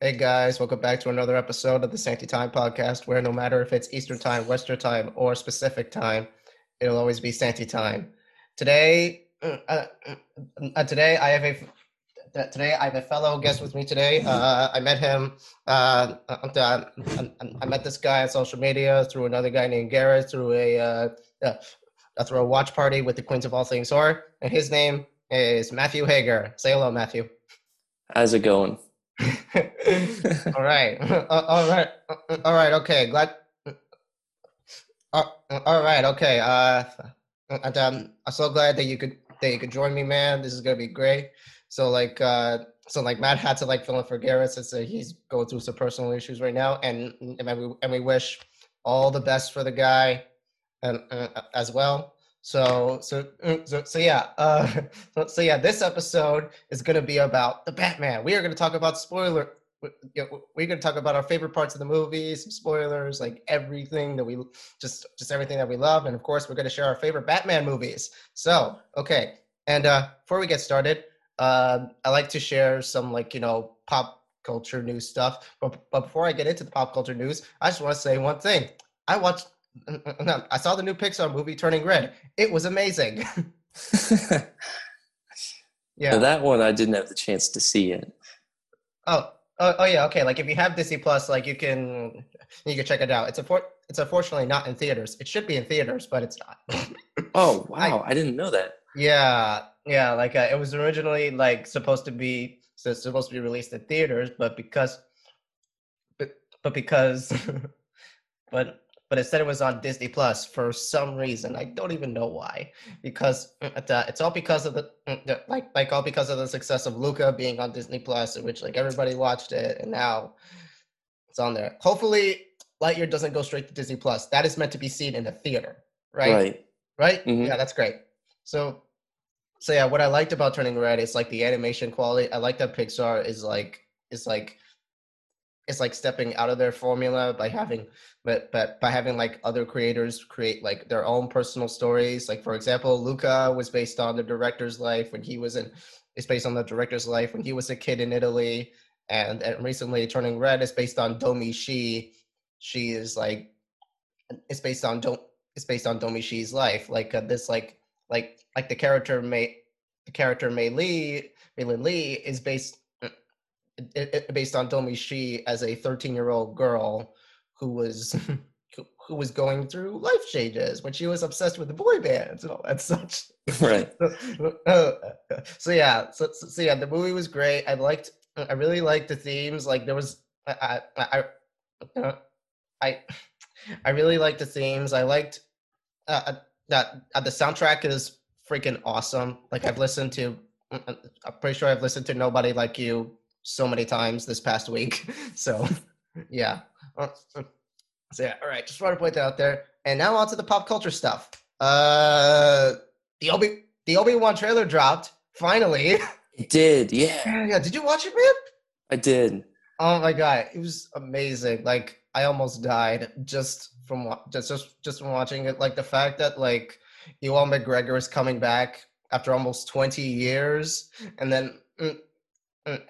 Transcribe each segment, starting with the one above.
Hey guys, welcome back to another episode of the Santy Time podcast, where no matter if it's Eastern Time, Western Time, or Pacific Time, it'll always be Santy Time. Today, uh, uh, uh, today I have a today I have a fellow guest with me today. Uh, I met him. Uh, uh, I met this guy on social media through another guy named Garrett through a through a watch party with the Queens of All Things Horror, and his name is Matthew Hager. Say hello, Matthew. How's it going? all right, uh, all right, uh, all right. Okay, glad. Uh, all right, okay. Uh, and, um, I'm so glad that you could that you could join me, man. This is gonna be great. So like, uh, so like Matt had to like fill in for Garrett since uh, he's going through some personal issues right now, and and we and we wish all the best for the guy, and uh, as well. So so mm, so, so yeah. Uh, so, so yeah, this episode is going to be about the Batman. We are going to talk about spoiler. We're going to talk about our favorite parts of the movie, some spoilers, like everything that we just just everything that we love, and of course, we're going to share our favorite Batman movies. So okay, and uh, before we get started, uh, I like to share some like you know pop culture news stuff. But but before I get into the pop culture news, I just want to say one thing. I watched I saw the new Pixar movie Turning Red. It was amazing. yeah. Now that one I didn't have the chance to see it. Oh, oh, oh yeah, okay. Like if you have Disney Plus, like you can you can check it out. It's a for, it's unfortunately not in theaters. It should be in theaters, but it's not. oh wow, I, I, didn't know that. Yeah, yeah. Like uh, it was originally like supposed to be so supposed to be released in theaters, but because but, but because but but instead it was on Disney Plus for some reason. I don't even know why. Because uh, it's all because of the, mm, like like all because of the success of Luca being on Disney Plus, in which like everybody watched it, and now it's on there. Hopefully, Lightyear doesn't go straight to Disney Plus. That is meant to be seen in the theater, right? Right. Right. Mm-hmm. Yeah, that's great. So, so yeah, what I liked about Turning Red is like the animation quality. I like that Pixar is like is like it's like stepping out of their formula by having but but by having like other creators create like their own personal stories. Like for example luca was based on the director's life when he was in it's based on the director's life when he was a kid in italy. And, and recently turning red is based on domee shi. She is like it's based on don't it's based on domee shi's life. Like uh, this like like like the character may the character Mei Lee Mei Lin Lee is based it, it, based on Domee Shi as a 13 year old girl who was who was going through life changes when she was obsessed with the boy bands and all that such. Right. so, so yeah, so, so, yeah, the movie was great. I liked, I really liked the themes. Like there was, I, I, I, I, I really liked the themes. I liked uh, uh that uh, the soundtrack is freaking awesome. Like I've listened to, I'm pretty sure I've listened to Nobody Like You so many times this past week. So, yeah. So yeah, all right. Just want to point that out there. And now on to the pop culture stuff. Uh, the Obi the Obi Wan trailer dropped finally. It did, yeah. Yeah, did you watch it, man? I did. Oh my god, it was amazing. Like I almost died just from just just just from watching it. Like the fact that like Ewan McGregor is coming back after almost twenty years, and then mm, mm,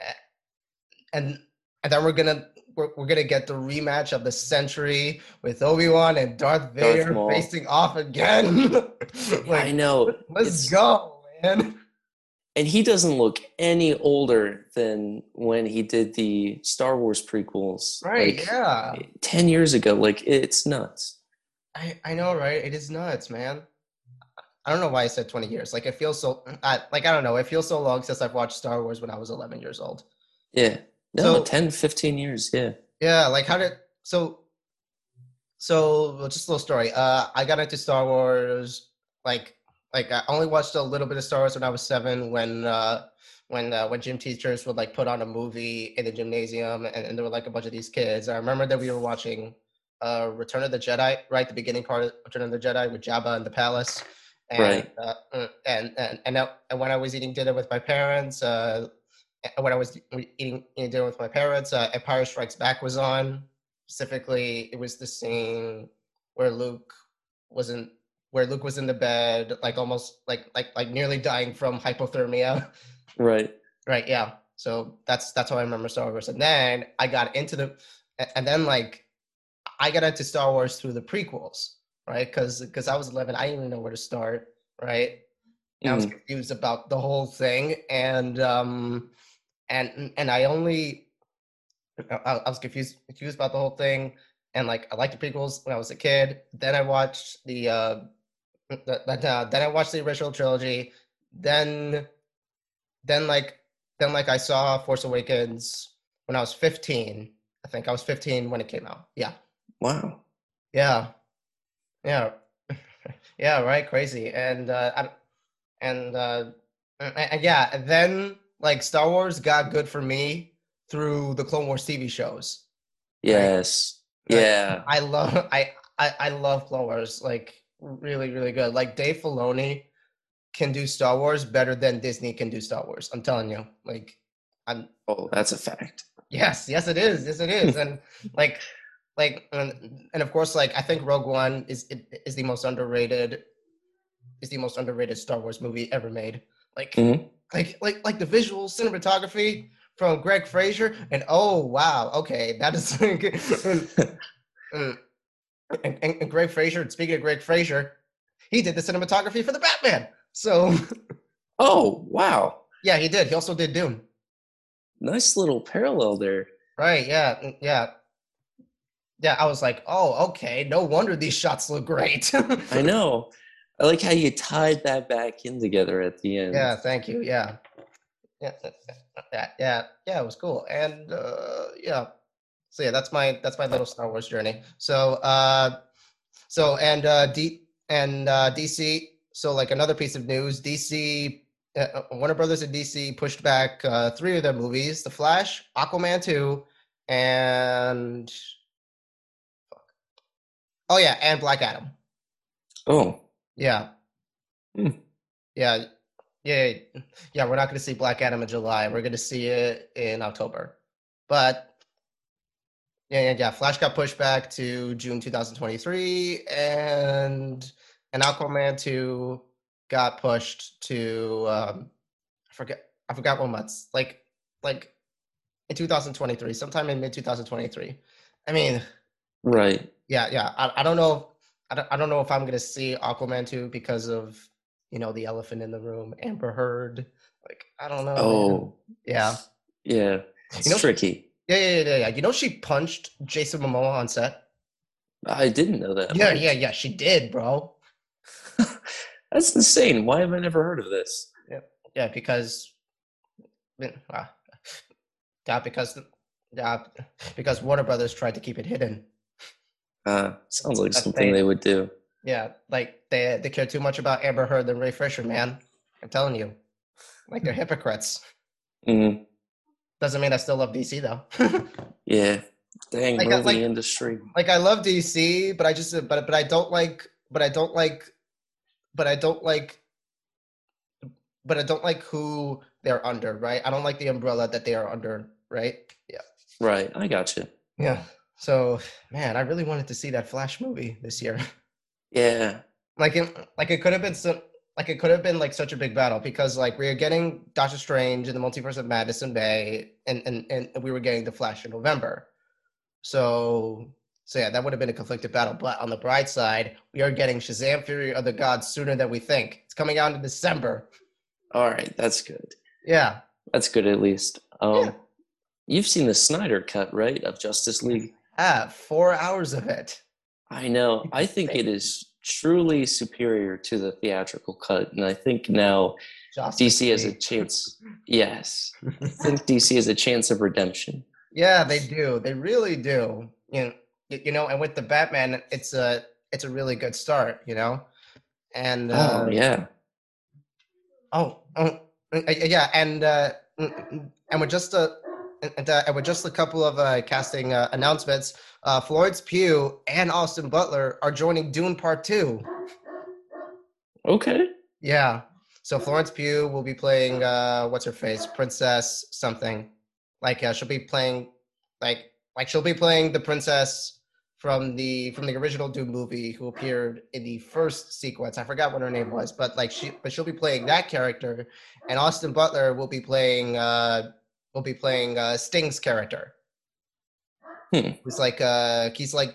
and and then we're gonna we're, we're gonna get the rematch of the century with Obi Wan and Darth Vader Darth facing off again. like, I know. Let's it's, go, man. And he doesn't look any older than when he did the Star Wars prequels. Right? Like, yeah. Ten years ago, like it's nuts. I I know, right? It is nuts, man. I don't know why I said 20 years. Like it feels so I, like I don't know. It feels so long since I've watched Star Wars when I was 11 years old. Yeah. No, so, 10, 15 years. Yeah. Yeah. Like how did, so, so just a little story. Uh, I got into Star Wars, like, like I only watched a little bit of Star Wars when I was seven when, uh, when uh, when gym teachers would like put on a movie in the gymnasium and, and there were like a bunch of these kids. I remember that we were watching uh, Return of the Jedi, right? The beginning part of Return of the Jedi with Jabba in the palace. And, right. Uh, mm, and, and, and, and when I was eating dinner with my parents, uh, when I was eating, dinner with my parents, uh, Empire Strikes Back was on. Specifically, it was the scene where Luke wasn't where Luke was in the bed, like almost like like like nearly dying from hypothermia. Right. Right. Yeah. So that's that's how I remember Star Wars. And then I got into the, and then like, I got into Star Wars through the prequels, right? Because because I was 11, I didn't even know where to start, right? And I was Mm. confused about the whole thing, and um, and and I only, I, I was confused confused about the whole thing, and like I liked the prequels when I was a kid. Then I watched the, uh, the, the uh, then I watched the original trilogy. Then, then like then like I saw Force Awakens when I was 15. I think I was 15 when it came out. Yeah. Wow. Yeah. Yeah. yeah, right. Crazy. And uh I, and uh and, and yeah, and then like Star Wars got good for me through the Clone Wars TV shows. Yes. Right. Yeah. I love I, I I love Clone Wars like really really good. Like Dave Filoni can do Star Wars better than Disney can do Star Wars. I'm telling you. Like I'm Oh, that's a fact. Yes, yes, it is. Yes, it is. and like, like, and, and of course, like, I think Rogue One is is the most underrated, is the most underrated Star Wars movie ever made. Like, Mhm. Like, like, like the visual cinematography from Greig Fraser, and oh wow, okay, that is. and, and, and, and Greig Fraser. Speaking of Greig Fraser, he did the cinematography for the Batman. So Oh, wow. yeah, he did. He also did Dune. Nice little parallel there. Right. Yeah. mm, Yeah. Yeah. I was like, oh, okay. No wonder these shots look great. I know. I like how you tied that back in together at the end. yeah. Thank you. Yeah. Yeah. Yeah. Yeah. Yeah. It was cool. And uh, yeah. So yeah, that's my that's my little Star Wars journey. So uh, so and uh, D and uh, DC. So like another piece of news, DC. Uh, Warner Brothers and DC pushed back uh, three of their movies: The Flash, Aquaman two, and oh yeah, and Black Adam. Oh, Yeah. Hmm. Yeah. Yeah. Yeah. We're not going to see Black Adam in July. We're going to see it in October. But yeah, yeah, yeah. Flash got pushed back to June 2023, and and Aquaman 2 got pushed to um I forget I forgot what months. Like like in 2023, sometime in mid 2023. I mean, right. yeah, yeah. I, I don't know. I don't, I don't know if I'm gonna see Aquaman 2 because of you know the elephant in the room, Amber Heard. Like I don't know. man. Oh, yeah, yeah. It's You know- tricky. yeah, yeah, yeah, yeah. You know she punched Jason Momoa on set. I didn't know that. Yeah, yeah, yeah. She did, bro. That's insane. Why have I never heard of this? Yeah, because uh, yeah, because yeah, because Warner Brothers tried to keep it hidden. Uh, sounds like That's something they- they would do. Yeah, like they they care too much about Amber Heard than Ray Fisher, man. I'm telling you, like they're hypocrites. Mm, Doesn't mean I still love DC though. yeah. Dang, Like, movie like- industry. like I love DC, but I just but but I don't like but I don't like but I don't like but I don't like who they're under, right? I don't like the umbrella that they are under, right? Yeah. Right. I got you. Yeah. So, man, I really wanted to see that Flash movie this year. Yeah. like it, like it could have been so like it could have been like such a big battle because like we are getting Doctor Strange in the Multiverse of Madness in May, and and and we were getting the Flash in November. So so yeah, that would have been a conflicted battle. But on the bright side, we are getting Shazam: Fury of the Gods sooner than we think. It's coming out in December. All right. That's good. Yeah, That's good at least. Um, Yeah. You've seen the Snyder cut, right, of Justice League? Ah, four hours of it. I know. I think it is truly superior to the theatrical cut, and I think now Justice DC has a chance. Yes, I think DC has a chance of redemption. Yeah, they do. They really do. You know, you know, and with the Batman, it's a it's a really good start. You know, and uh, Oh yeah, oh, oh, yeah, and uh, and with just a and, uh, and with just a couple of uh, casting uh, announcements, uh, Florence Pugh and Austin Butler are joining Dune Part Two. okay. Yeah, so Florence Pugh will be playing uh, what's her face, Princess something. Like uh, she'll be playing, like like she'll be playing the princess from the from the original Dune movie who appeared in the first sequence. I forgot what her name was, but like she but she'll be playing that character, and Austin Butler will be playing uh, will be playing uh, Sting's character. Hmm. Who's like uh he's like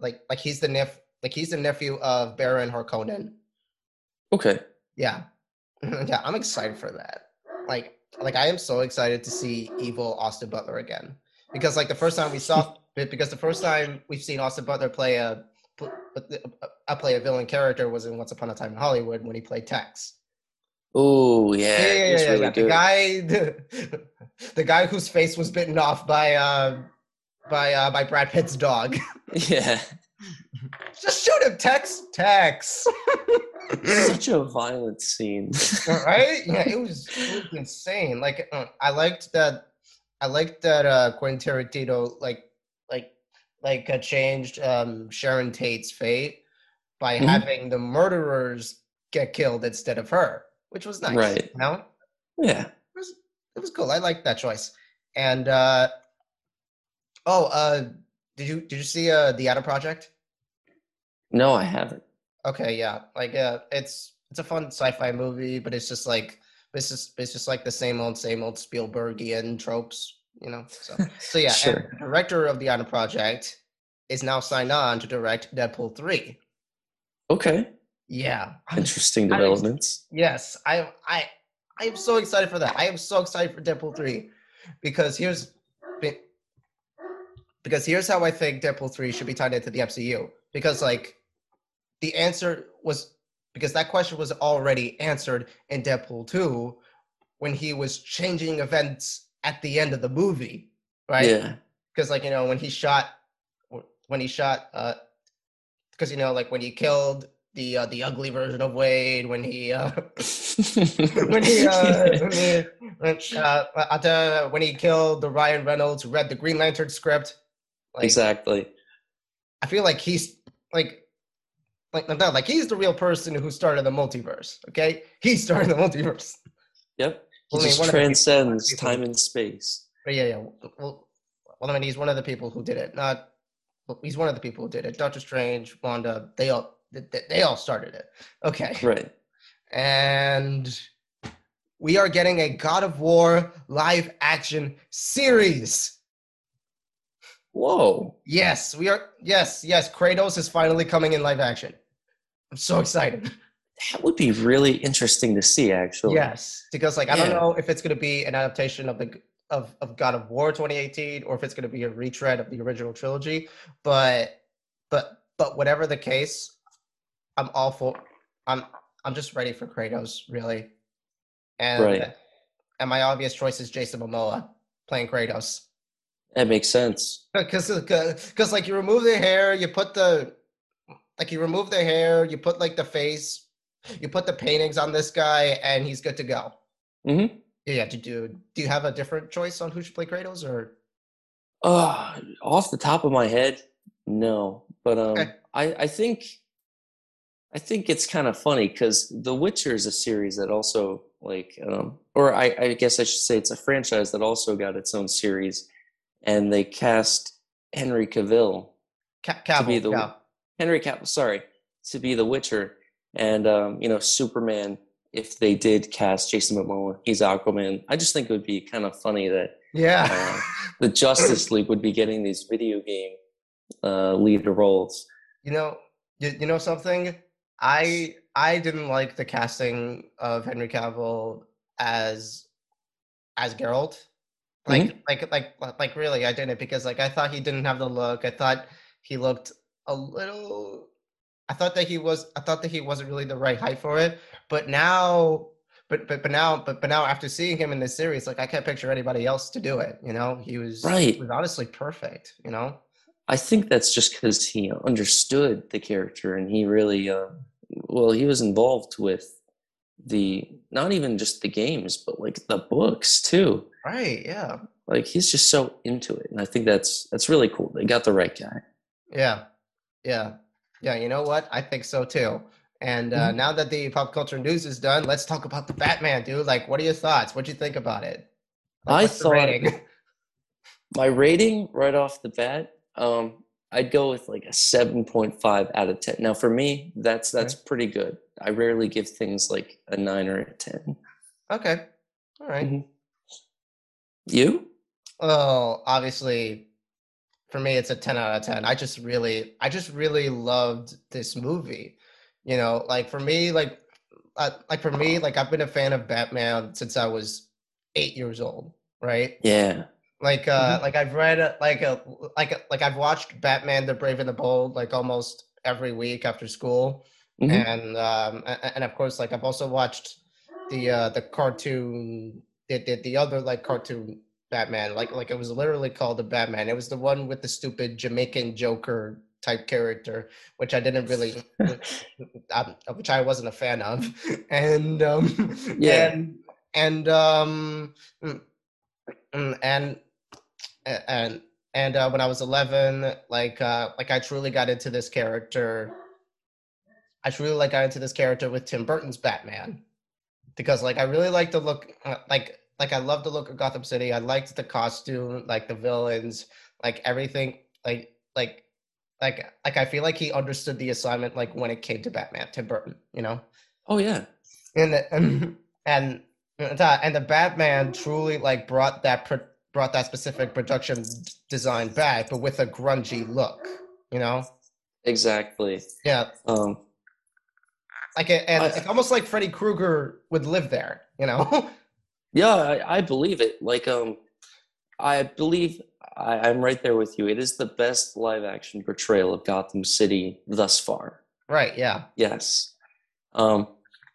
like like he's the nep like he's the nephew of Baron Harkonnen. Okay. Yeah. yeah, I'm excited for that. Like like I am so excited to see evil Austin Butler again. Because like the first time we saw because the first time we've seen Austin Butler play a play a villain character was in Once Upon a Time in Hollywood when he played Tex. Oh yeah, Yeah, yeah, yeah, really yeah. The guy, the, the guy whose face was bitten off by uh, by uh, by Brad Pitt's dog. Yeah, Just shoot him, Tex. Tex. such a violent scene. right? Yeah, it was, it was insane. Like uh, I liked that. I liked that uh, Quentin Tarantino like like like uh, changed um, Sharon Tate's fate by Mhm. having the murderers get killed instead of her, which was nice. Right. You know, yeah. it was it was cool. I liked that choice. And uh, oh, uh, did you did you see uh, the Adam Project? No, I haven't. Okay, yeah, like uh, it's it's a fun sci-fi movie, but it's just like it's just it's just like the same old same old Spielbergian tropes, you know. So so yeah, Sure. the director of the Adam Project is now signed on to direct Deadpool three. Okay. Yeah, Interesting developments. yes, I I I am so excited for that. I am so excited for Deadpool three because here's because here's how I think Deadpool three should be tied into the MCU because like the answer was because that question was already answered in Deadpool 2 when he was changing events at the end of the movie, right? Yeah. Because like you know when he shot when he shot uh because you know like when he killed the uh, the ugly version of Wade when he uh when he uh when he when, uh, when he killed the Ryan Reynolds who read the Green Lantern script like exactly. I feel like he's like like no, like he's the real person who started the multiverse. Okay, he started the multiverse. Yep. He Only just transcends people- time and space. But yeah, yeah. Well, well, I mean, he's one of the people who did it. Not he's one of the people who did it. Doctor Strange, Wanda, they all they, they all started it. Okay, Right. and we are getting a God of War live action series. Whoa. Yes, we are. Yes, yes. Kratos is finally coming in live action. I'm so excited. That would be really interesting to see, actually. Yes, because like I don't know if it's going to be an adaptation of the of of God of War 2018 or if it's going to be a retread of the original trilogy, but but but whatever the case, I'm all for. I'm I'm just ready for Kratos, really. And Right. and my obvious choice is Jason Momoa playing Kratos. That makes sense. Because because like you remove the hair, you put the like you remove the hair, you put like the face, you put the paintings on this guy, and he's good to go. hmm Yeah, do do do you have a different choice on who should play Kratos or Uh, off the top of my head, no. But um, Okay. I I think I think it's kind of funny because The Witcher is a series that also like um, or I, I guess I should say it's a franchise that also got its own series, and they cast Henry Cavill Ca- to be the yeah. Henry Cavill, sorry, to be the Witcher, and um, you know Superman. If they did cast Jason Momoa, he's Aquaman. I just think it would be kind of funny that Yeah. uh, the Justice League would be getting these video game uh, lead roles. you know, you, you know something? I I didn't like the casting of Henry Cavill as as Geralt. Like Mm-hmm. like like like really I didn't because like I thought he didn't have the look. I thought he looked a little I thought that he was I thought that he wasn't really the right height for it. But now but but but now but but now after seeing him in this series, like I can't picture anybody else to do it. You know, he was Right. He was honestly perfect. You know. I think that's just because he understood the character and he really, uh, well, he was involved with the not even just the games, but like the books too. Right. Yeah. Like he's just so into it, and I think that's that's really cool. They got the right guy. Yeah, yeah, yeah. You know what? I think so too. And uh, Mhm. now that the pop culture news is done, let's talk about the Batman, dude. Like, what are your thoughts? What'd you think about it? Like, I thought- rating? My rating right off the bat, um, I'd go with like a seven point five out of ten. Now for me, that's that's pretty good. I rarely give things like a nine or a ten. okay, all right. Mhm. You? Oh, obviously, for me, it's a ten out of ten. I just really, I just really loved this movie. You know, like for me, like, uh, like for me, like I've been a fan of Batman since I was eight years old. Right? Yeah. Like, uh, mm-hmm. like I've read, uh, like, a, like, a, like I've watched Batman: The Brave and the Bold, like almost every week after school, mm-hmm. and um, and of course, like I've also watched the uh, the cartoon, the, the the other like cartoon Batman, like like it was literally called the Batman. It was the one with the stupid Jamaican Joker type character, which I didn't really, um, which I wasn't a fan of, and um, yeah, and and um, mm, mm, and and and uh, when I was 11, like uh, like I truly got into this character. I truly like got into this character with Tim Burton's Batman because like I really like the look uh, like like I love the look of Gotham City. I liked the costume, like the villains, like everything, like like like like I feel like he understood the assignment like when it came to Batman, Tim Burton, you know. Oh yeah. And the, and and and the Batman truly like brought that brought that specific production design back, but with a grungy look, you know? Exactly. Yeah. Um, like, and I, it's almost like Freddy Krueger would live there, you know? yeah, I, I, believe it. Like, um, I believe I, I'm right there with you. It is the best live action portrayal of Gotham City thus far. Right. Yeah. Yes. Um,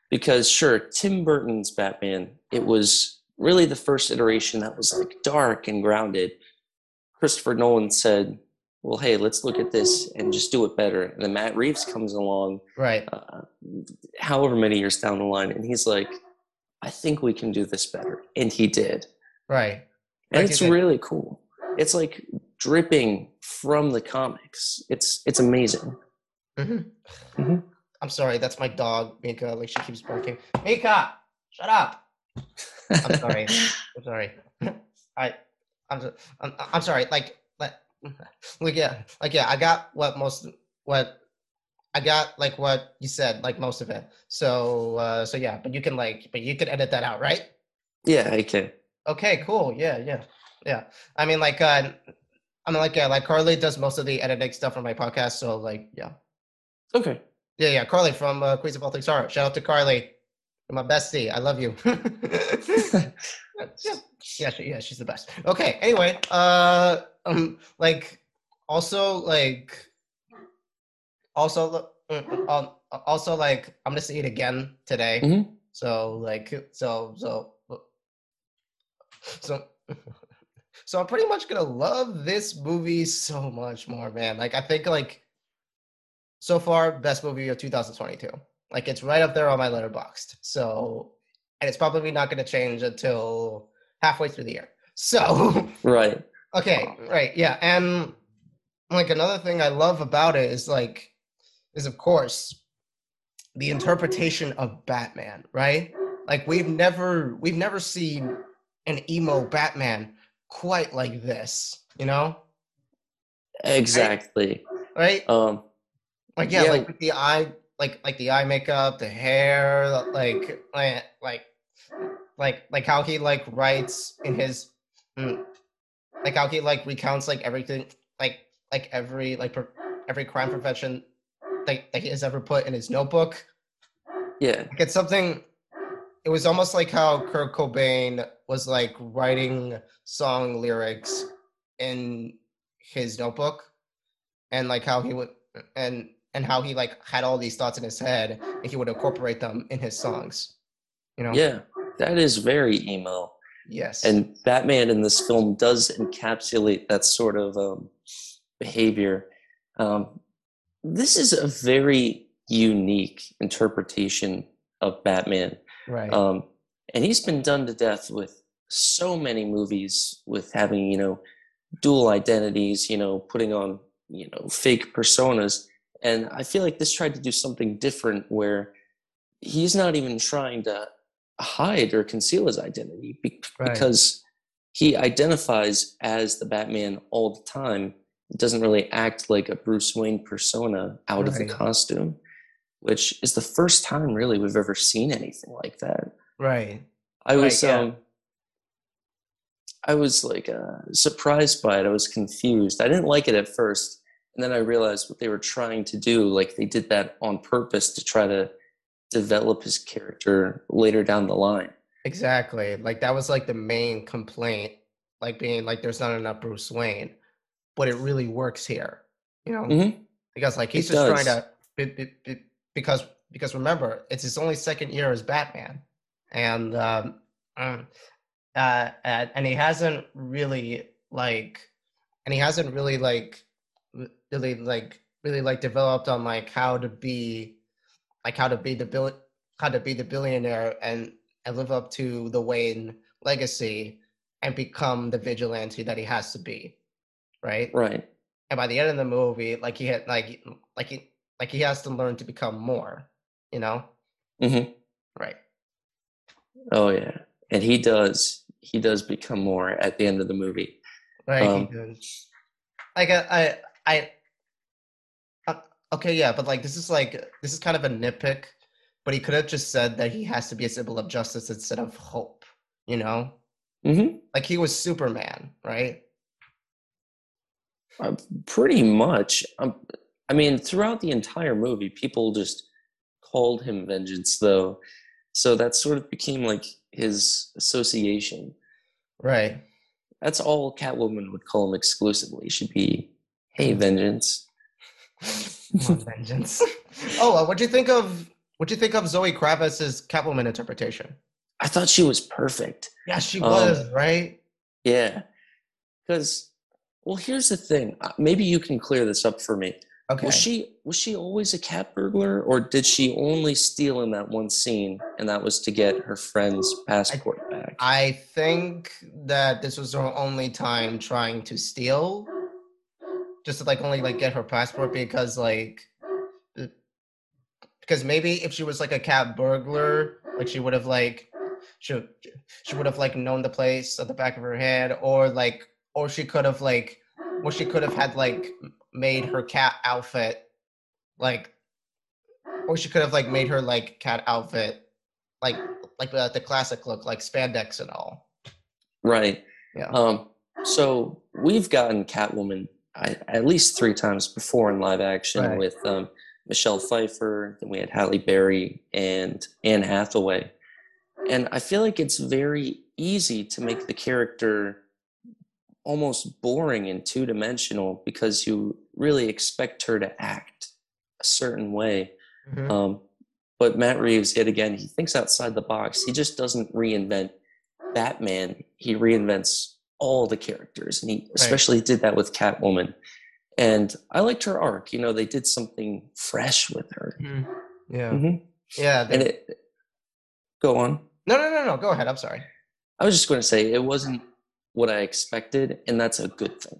because sure, Tim Burton's Batman, it was really the first iteration that was like dark and grounded. Christopher Nolan said, "Well, hey, let's look at this and just do it better." And then Matt Reeves comes along, right? Uh, however many years down the line, and he's like, "I think we can do this better," and he did. Right. And like it's really cool. It's like dripping from the comics. It's it's amazing. Mm-hmm. Mm-hmm. I'm sorry, that's my dog, Mika. Like she keeps barking. Mika, shut up. I'm sorry. I'm sorry. I, I'm, I'm, I'm sorry. Like, like, like, yeah, like, yeah. I got what most, what I got, like what you said, like most of it. So, uh, so yeah. But you can like, but you can edit that out, right? Yeah, I can. Okay, cool. Yeah, yeah, yeah. I mean, like, uh, I mean, like, yeah, like Carly does most of the editing stuff on my podcast. So, like, yeah. Okay. Yeah, yeah. Carly from uh, Queens of All Things Horror. Shout out to Carly. My bestie. I love you. yeah, yeah, she, yeah, she's the best. Okay. Anyway, uh, um, like, also, like, also, um, also, like, I'm gonna see it again today. Mm-hmm. So, like, so, so, so. So I'm pretty much gonna love this movie so much more, man. Like I think like so far best movie of 2022. Like it's right up there on my Letterboxd. So, and it's probably not going to change until halfway through the year. So, right. Okay, right. Yeah. And like another thing I love about it is like, is of course the interpretation of Batman, right? Like we've never, we've never seen an emo Batman quite like this, you know? Exactly. Right? Um, like yeah, yeah, like the eye like like the eye makeup, the hair, like like like like like how he like writes in his mm, like how he like recounts like everything like like every like per, every crime profession that, that he has ever put in his notebook. Yeah. Like it's something it was almost like how Kurt Cobain was like writing song lyrics in his notebook and like how he would and and how he like had all these thoughts in his head and he would incorporate them in his songs. You know? Yeah, that is very emo. Yes. And Batman in this film does encapsulate that sort of um, behavior. Um, this is a very unique interpretation of Batman. Right. Um, and he's been done to death with so many movies with having, you know, dual identities, you know, putting on, you know, fake personas. And I feel like this tried to do something different where he's not even trying to hide or conceal his identity be- right. because he identifies as the Batman all the time. It doesn't really act like a Bruce Wayne persona out right. of the costume, which is the first time really we've ever seen anything like that. Right. I was right, yeah. um I was like uh, surprised by it. I was confused. I didn't like it at first, and then I realized what they were trying to do. Like they did that on purpose to try to develop his character later down the line. Exactly. Like that was like the main complaint, like being like there's not enough Bruce Wayne, but it really works here, you know, Mhm. because like he's It just does. trying to be- be- be- because because remember it's his only second year as Batman, and um, mm, uh, and, he hasn't really like, and he hasn't really like really like really like developed on like how to be like how to be the bill how to be the billionaire and and live up to the Wayne legacy and become the vigilante that he has to be, right? Right. And by the end of the movie, like he had like like he like he has to learn to become more, you know? hmm Right. Oh yeah, and he does. He does become more at the end of the movie. Right. Um, he does. Like I I, I okay, yeah, but like this is like this is kind of a nitpick, but he could have just said that he has to be a symbol of justice instead of hope, you know? hmm Like he was Superman, right? Uh, pretty much. Um, I mean, throughout the entire movie, people just called him Vengeance, though. So that sort of became like his association. Right. That's all Catwoman would call him exclusively. Should be, "Hey, Vengeance." Come on, vengeance. oh, uh, what do you think of what do you think of Zoe Kravitz's Catwoman interpretation? I thought she was perfect. Yeah, she Um, was right. Yeah, because well, here's the thing. Uh, Maybe you can clear this up for me. Okay. Was she was she always a cat burglar, or did she only steal in that one scene, and that was to get her friend's passport back? I think that this was her only time trying to steal, just to like only like get her passport because like because maybe if she was like a cat burglar, like she would have like she she would have like known the place at the back of her head, or like or she could have like or she could have had like made her cat outfit like or she could have like made her like cat outfit like like the, the classic look like spandex and all right. Yeah. Um. So we've gotten Catwoman I, at least three times before in live action Right. with um, Michelle Pfeiffer. Then we had Halle Berry and Anne Hathaway, and I feel like it's very easy to make the character almost boring and two dimensional because you really expect her to act a certain way. Mhm. Um, but Matt Reeves, yet again, he thinks outside the box. He just doesn't reinvent Batman. He reinvents all the characters, and he especially did that with Catwoman. And I liked her arc. You know, they did something fresh with her. yeah Mhm. yeah they- And it. Go on. no no no no go ahead i'm sorry I was just going to say it wasn't what I expected, and that's a good thing.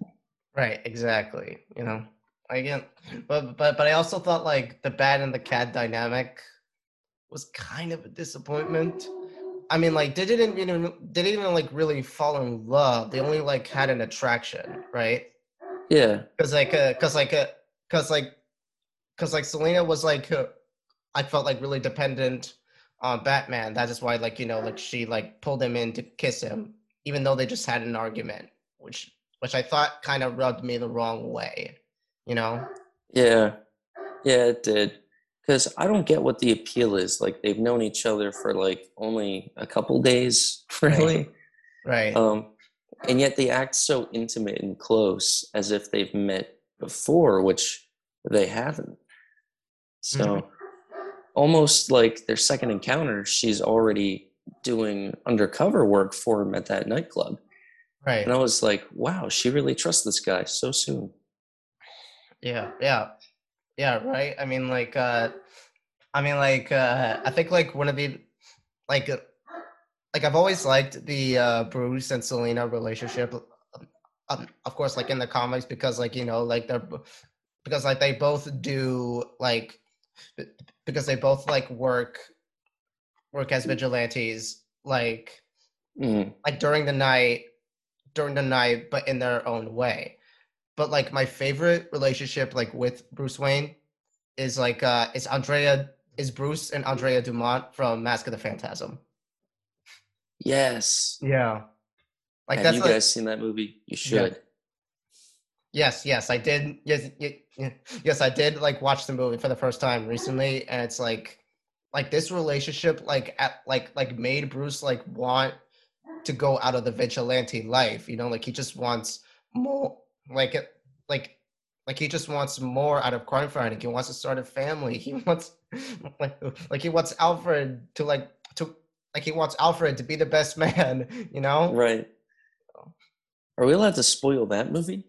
right exactly you know again but but but i also thought like the bat and the cat dynamic was kind of a disappointment i mean like they didn't even they didn't even like really fall in love. They only like had an attraction right? Yeah. because like uh because like uh because like because like selina was like uh, i felt like really dependent on batman. That is why like you know like she like pulled him in to kiss him even though they just had an argument which which i thought kind of rubbed me the wrong way you know? Yeah, yeah, it did. Because I don't get what the appeal is. Like they've known each other for like only a couple days, really. right Um, and yet they act so intimate and close, as if they've met before, which they haven't. So, Mhm. almost like their second encounter, she's already doing undercover work for him at that nightclub. right And I was like, wow, she really trusts this guy so soon. Yeah, yeah, yeah, right. I mean, like, uh, I mean, like, uh, I think like one of the, like, uh, like I've always liked the uh, Bruce and Selina relationship. Um, of course, like in the comics, because like you know, like they're because like they both do like because they both like work work as vigilantes, like Mm, like during the night during the night but in their own way but like my favorite relationship like with bruce wayne is like uh is andrea is bruce and andrea dumont from mask of the phantasm yes. yeah Like Have that's you like, guys seen that movie? You should. yes, yes, I did. Yes, y- y- yes, I did. Like watch the movie for the first time recently, and it's like, like this relationship, like at like like made Bruce like want to go out of the vigilante life. You know, like he just wants more. Like it, like like he just wants more out of crime fighting. He wants to start a family. He wants like like he wants Alfred to like to like he wants Alfred to be the best man. You know. Right. Are we allowed to spoil that movie?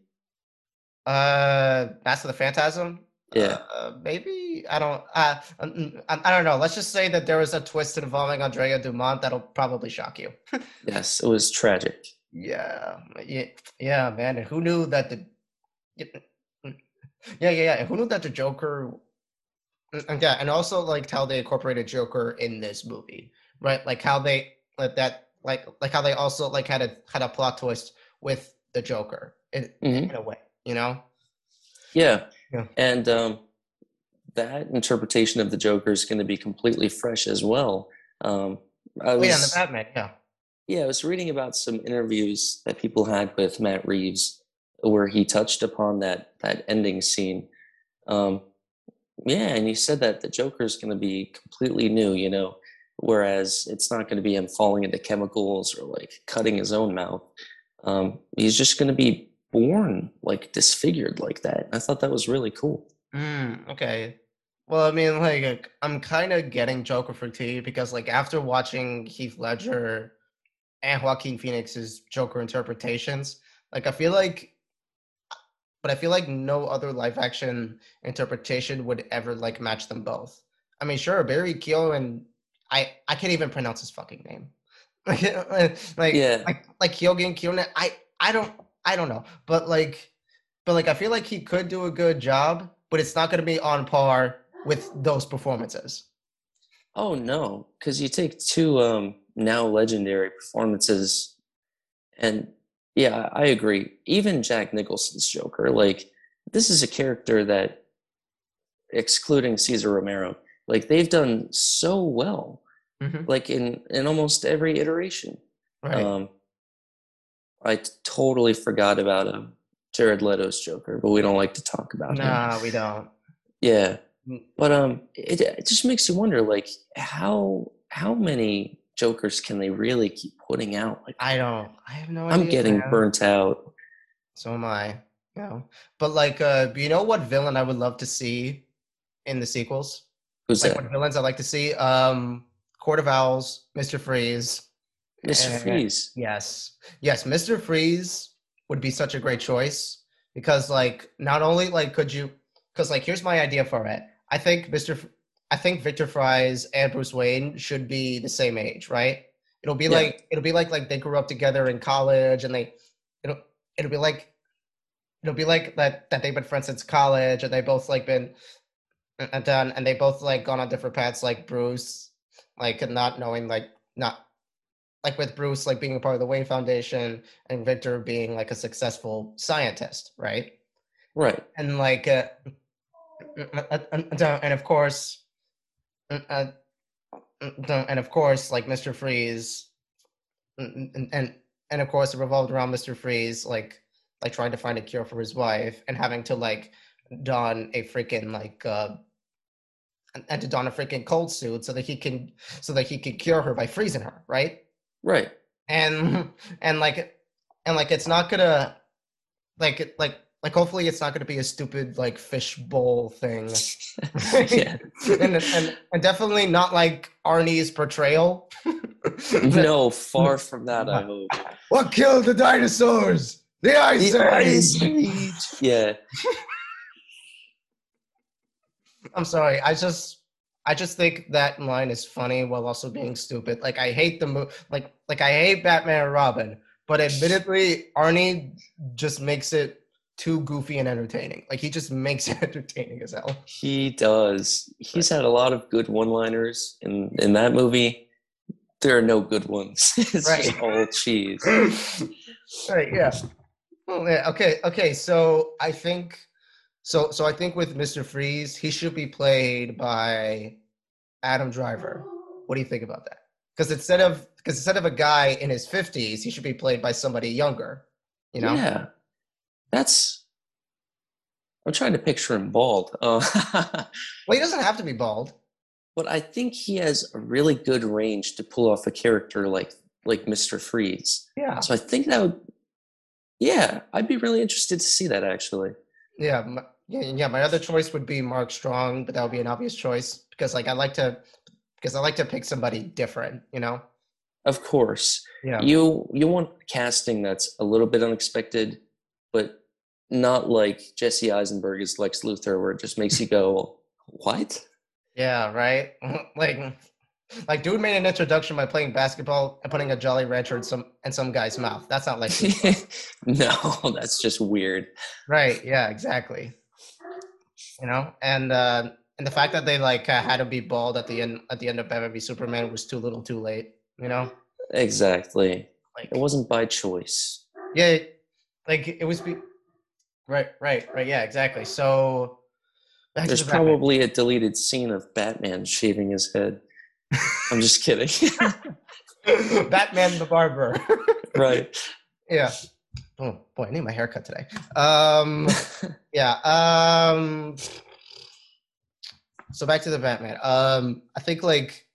Uh, Master of the Phantasm. Yeah. Uh, maybe I don't. Uh, mm, I, I don't know. Let's just say that there was a twist involving Andrea Dumont that'll probably shock you. Yes, it was tragic. Yeah, yeah, yeah, man. And who knew that the? Yeah, yeah, yeah. And who knew that the Joker? and Yeah, and also like how they incorporated Joker in this movie, right? Like how they like that, like like how they also like had a had a plot twist with the Joker in Mhm. in a way, you know? Yeah. Yeah. And um, that interpretation of the Joker is going to be completely fresh as well. Um, I Oh yeah, the Batman. Yeah. Yeah, I was reading about some interviews that people had with Matt Reeves where he touched upon that that ending scene. Um, yeah, and he said that the Joker is going to be completely new, you know, whereas it's not going to be him falling into chemicals or like cutting his own mouth. Um, he's just going to be born like disfigured like that. I thought that was really cool. Mm, okay. Well, I mean, like, I'm kind of getting Joker fatigue because, like, after watching Heath Ledger and Joaquin Phoenix's Joker interpretations, like, I feel like, but I feel like no other live action interpretation would ever like match them both. I mean, sure, Barry Keoghan, I I can't even pronounce his fucking name. Like, like, Yeah. like, like Kyogen Kyonen, I I don't I don't know, but like, but like, I feel like he could do a good job, but it's not going to be on par with those performances. Oh no, because you take two um, now legendary performances, and yeah, I agree. Even Jack Nicholson's Joker, like this is a character that, excluding Cesar Romero, like they've done so well, like in in almost every iteration. Right. Um, I t- totally forgot about um, Jared Leto's Joker, but we don't like to talk about him. nah, we don't. Yeah, Mm. but um, it, it just makes you wonder, like how how many Jokers can they really keep putting out? Like I don't. I have no idea. I'm getting burnt out. So am I. You know, but like, uh, you know what villain I would love to see in the sequels? Who's Like, that? what villains I'd like to see? Um, Court of Owls, Mister Freeze. Mr. eh, Freeze. Yes, yes, Mister Freeze would be such a great choice because, like, not only like could you, because like here's my idea for it. I think Mister, I think Victor Fries and Bruce Wayne should be the same age, right? It'll be Yeah. like it'll be like like they grew up together in college, and they it'll it'll be like it'll be like that that they've been friends since college, and they both like been and done, and they both like gone on different paths, like Bruce, like not knowing like not like with Bruce like being a part of the Wayne Foundation and Victor being like a successful scientist, right? Right. And like, uh, and and of course, uh, and of course, like Mr. Freeze, and and and of course, it revolved around Mr. Freeze, like like trying to find a cure for his wife and having to like don a freaking like uh and- and to don a freaking cold suit so that he can so that he can cure her by freezing her, right? Right. and and like and like it's not gonna like like like hopefully it's not gonna be a stupid like fishbowl thing and, and and definitely not like arnie's portrayal No, far from that. I hope. what killed the dinosaurs the ice The age Ice Age. Yeah. i'm sorry i just i just think that line is funny while also being stupid like i hate the mo- like like i hate batman and robin but admittedly arnie just makes it too goofy and entertaining like he just makes it entertaining as hell He does. He's had a lot of good one-liners in in that movie. There are no good ones. it's just all cheese. right yeah well, yeah okay okay so i think so so i think with mr freeze he should be played by adam driver what do you think about that because instead of because instead of a guy in his fifties, he should be played by somebody younger. You know? Yeah, that's. I'm trying to picture him bald. Uh, well, he doesn't have to be bald. But I think he has a really good range to pull off a character like like Mr. Freeze. Yeah. So I think that would. Yeah, I'd be really interested to see that actually. Yeah, my, yeah, yeah. My other choice would be Mark Strong, but that would be an obvious choice because, like, I like to because I like to pick somebody different. You know. Of course. Yeah. You you want casting that's a little bit unexpected, but not like Jesse Eisenberg as Lex Luthor, where it just makes you go, "What?" Yeah. Right. like. Like, dude made an introduction by playing basketball and putting a Jolly Rancher in some in some guy's mouth. That's not like no, that's just weird. Right. Yeah. Exactly. You know, and uh, and the fact that they like uh, had to be bald at the end at the end of Batman v Superman was too little, too late. You know. Exactly. Like it wasn't by choice. Yeah. Like it was. Be- right. Right. Right. Yeah. Exactly. So. There's probably a deleted scene of Batman shaving his head. I'm just kidding. Batman the barber. right. Yeah. Oh boy, I need my haircut today. Um yeah. Um so back to the Batman. Um I think like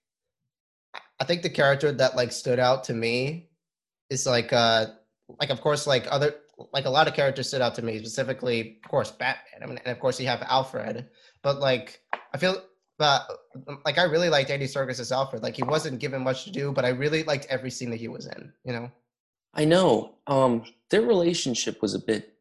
I think the character that like stood out to me is like uh like of course like other like a lot of characters stood out to me, specifically of course Batman. I mean and of course you have Alfred. But like I feel but like I really liked Andy Serkis as Alfred. Like he wasn't given much to do, but I really liked every scene that he was in. You know. I know. Um, their relationship was a bit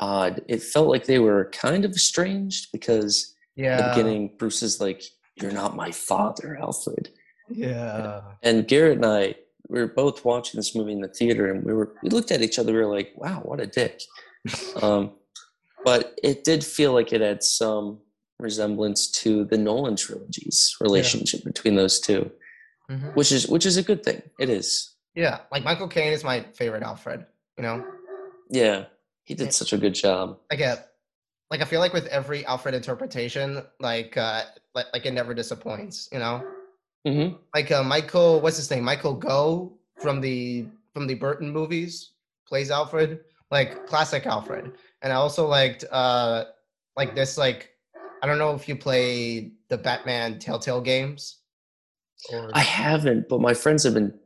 odd. It felt like they were kind of estranged because yeah. in the beginning, Bruce is like, "You're not my father, Alfred." Yeah. And Garrett and I we were both watching this movie in the theater, and we were we looked at each other. We were like, "Wow, what a dick." um, but it did feel like it had some resemblance to the Nolan trilogy's relationship yeah. between those 2 mm-hmm. which is which is a good thing. It is. Yeah, like Michael Caine is my favorite Alfred. You know. Yeah, he did yeah. such a good job. I get, like, I feel like with every Alfred interpretation, like, uh, like, like it never disappoints. You know. Mm-hmm. Like uh, Michael, what's his name? Michael Go from the from the Burton movies plays Alfred, like classic Alfred. And I also liked uh like this like I don't know if you play the Batman Telltale games. Or... I haven't, but my friends have been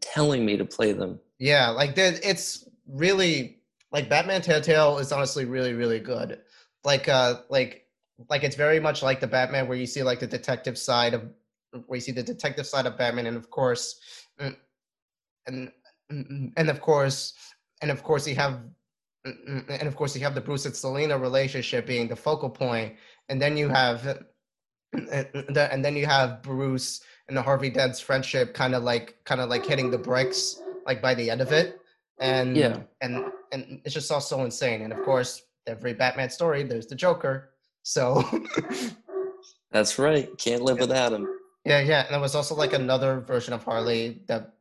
telling me to play them. Yeah, like it's really like Batman Telltale is honestly really really good. Like uh like like it's very much like the Batman where you see like the detective side of where you see the detective side of Batman and of course mm, and and, and of course and of course you have and of course you have the Bruce and Selina relationship being the focal point and then you have and then you have Bruce and the Harvey Dent's friendship kind of like kind of like hitting the bricks like by the end of it and yeah. and and it's just all so insane and of course every Batman story there's the Joker so that's right can't live without him yeah yeah and there was also like hmm. another version of Harley that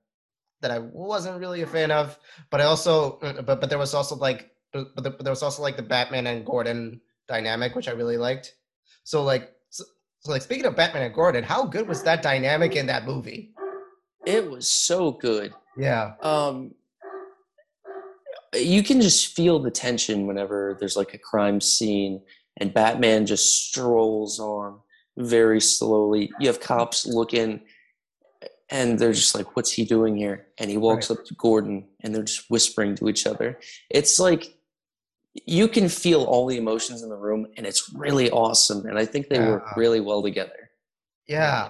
that I wasn't really a fan of but I also uh, uh, but but there was also like uh, but, but there was also like the Batman and Gordon dynamic, which I really liked. So like, so, so, like speaking of Batman and Gordon, how good was that dynamic in that movie? It was so good. Yeah. Um, you can just feel the tension whenever there's like a crime scene and Batman just strolls on very slowly. You have cops looking and they're just like, what's he doing here? And he walks right. up to Gordon and they're just whispering to each other. It's like you can feel all the emotions in the room and it's really awesome and i think they yeah. work really well together yeah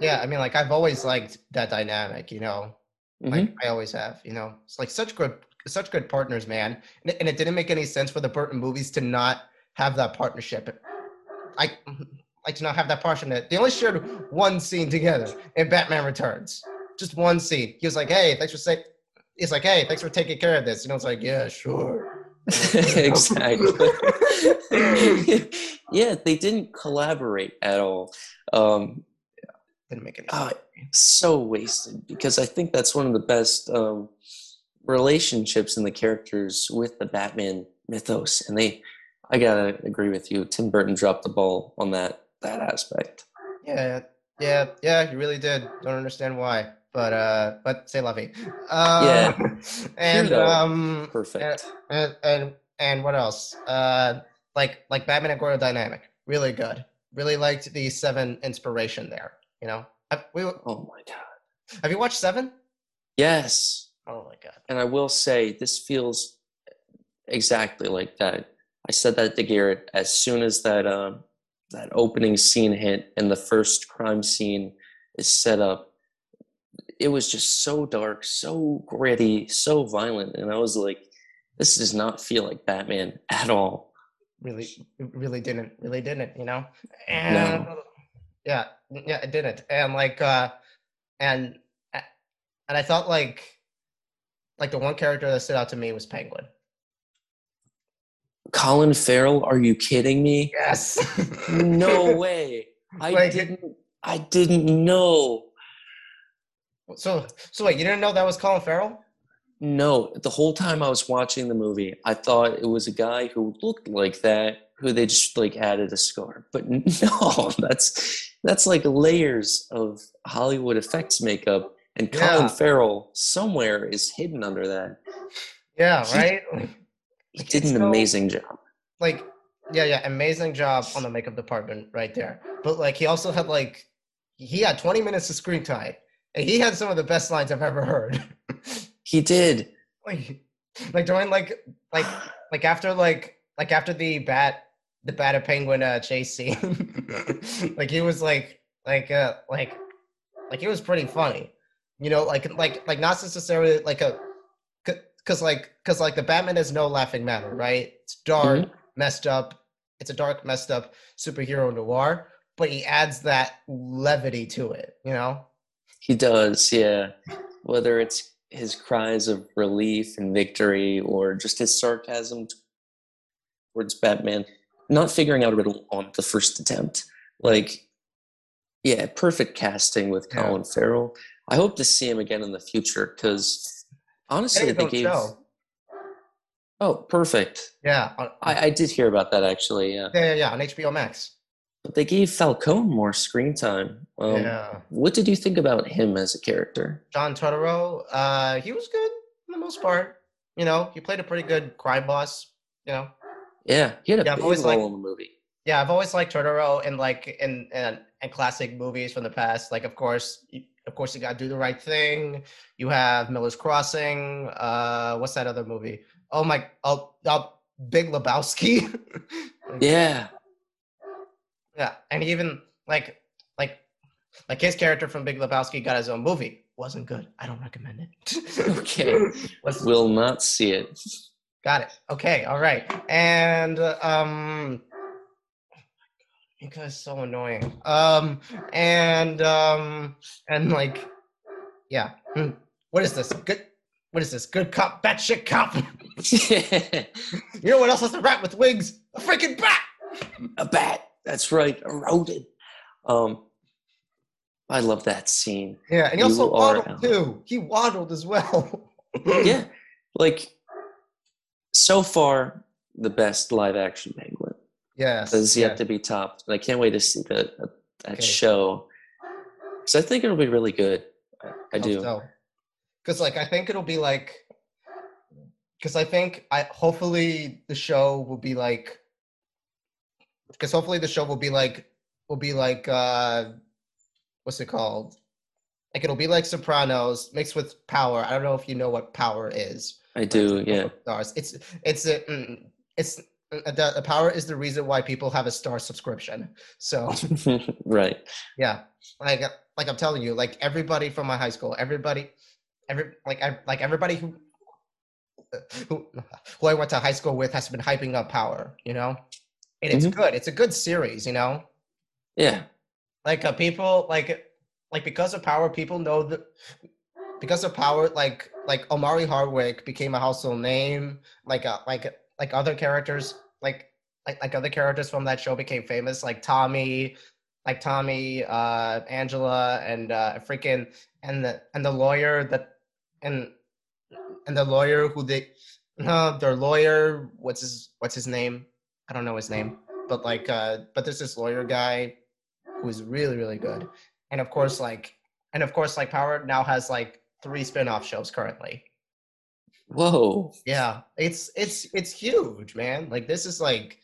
yeah i mean like i've always liked that dynamic you know mm-hmm. like i always have you know it's like such good such good partners man and, and it didn't make any sense for the burton movies to not have that partnership i like to not have that partnership they only shared one scene together in batman returns just one scene he was like hey thanks for saying he's like hey thanks for taking care of this you know it's like yeah sure exactly. yeah, they didn't collaborate at all. Um, yeah, didn't make it uh, so wasted because I think that's one of the best um, relationships in the characters with the Batman mythos, and they. I gotta agree with you. Tim Burton dropped the ball on that that aspect. Yeah, Yeah, yeah, you really did. Don't understand why, but uh, but say lovey. Uh, Yeah. and um, Perfect. and and and what else? Uh, like like Batman and Gordon dynamic, really good. Really liked the Seven inspiration there. You know, have, we, Oh my god. have you watched Seven? Yes. Oh my god. And I will say this feels exactly like that. I said that to Garrett as soon as that um, that opening scene hit and the first crime scene is set up. It was just so dark, so gritty, so violent, and I was like, "This does not feel like Batman at all." Really, really didn't. Really didn't. You know. And yeah, yeah, it didn't. And like, uh, and and I thought like, like the one character that stood out to me was Penguin. Colin Farrell? Are you kidding me? Yes. No way! I Like- didn't. I didn't know. So, so wait, you didn't know that was Colin Farrell? No, the whole time I was watching the movie, I thought it was a guy who looked like that, who they just like added a scar. But no, that's that's like layers of Hollywood effects makeup, and Colin Yeah. Farrell somewhere is hidden under that. Yeah, He- right. He did an So- amazing job. Like, yeah, yeah, amazing job on the makeup department right there. But like, he also had like, he had 20 minutes of screen time, and he had some of the best lines I've ever heard. He did. like, like during like, like, like after like, like after the bat, the bat and penguin uh, chase scene, like he was like, like, uh, like, like he was pretty funny, you know, like, like, like not necessarily like a, because like, because like the Batman is no laughing matter, mm-hmm. right? It's dark, mm-hmm. messed up. It's a dark, messed up superhero noir, but he adds that levity to it, you know? He does, yeah. Whether it's his cries of relief and victory or just his sarcasm towards Batman, not figuring out a riddle on the first attempt. Like, yeah, perfect casting with Yeah. Colin Farrell. I hope to see him again in the future because honestly, they gave. show. Oh, perfect. Yeah, I, I did hear about that actually, yeah. yeah, yeah, yeah, on HBO Max. But they gave Falcone more screen time. Um, yeah, What did you think about him as a character? John Turturro, uh, he was good for the most part. You know, he played a pretty good crime boss. You know, Yeah, he had a Yeah, big role liked- in the movie. yeah, I've always liked Turturro in like in in, in classic movies from the past. Like, of course, of course, you got to do the right thing. You have Miller's Crossing. Uh, what's that other movie? Oh my, oh, oh Big Lebowski. Yeah. Yeah, and even like like like his character from Big Lebowski got his own movie. Wasn't good. I don't recommend it. Okay. Was, Will not see it. got it. Okay, all right. And um guys so annoying. Um and um and like yeah. Hmm. What is this? Good what is this? Good cop, bad shit cop. you know what else has a rat with wings? A freaking bat! a bat. That's right. A rodent. Um, I love that scene. Yeah, and he You also waddled too. He waddled as well. Yeah, like so far the best live action penguin Yes. has yet yeah. to be topped. And I can't wait to see that that Okay. show because I think it'll be really good. I, I do. Because like I think it'll be like because I think I hopefully the show will be like because hopefully the show will be like will be like uh what's it called? Like it'll be like Sopranos mixed with Power. I don't know if you know what Power is. I do. Yeah. Starz. It's it's a, mm, it's uh, the, the Power is the reason why people have a star subscription. So right. yeah, like uh, like I'm telling you, like everybody from my high school, everybody, every like I like everybody who who who I went to high school with has been hyping up Power, you know, and it's Mhm. good. It's a good series, you know. Yeah. Like uh, people like like because of Power, people know that because of Power, like like Omari Hardwick became a household name. Like uh, like like other characters, like like like other characters from that show became famous, like Tommy, like Tommy, uh, Angela, and uh, freaking and the and the lawyer that and and the lawyer who they no their lawyer what's his what's his name I don't know his name but like uh but there's this lawyer guy who's really really good and of course like and of course like Power now has like three spin-off shows currently. Whoa. Yeah, it's it's it's huge, man. Like this is like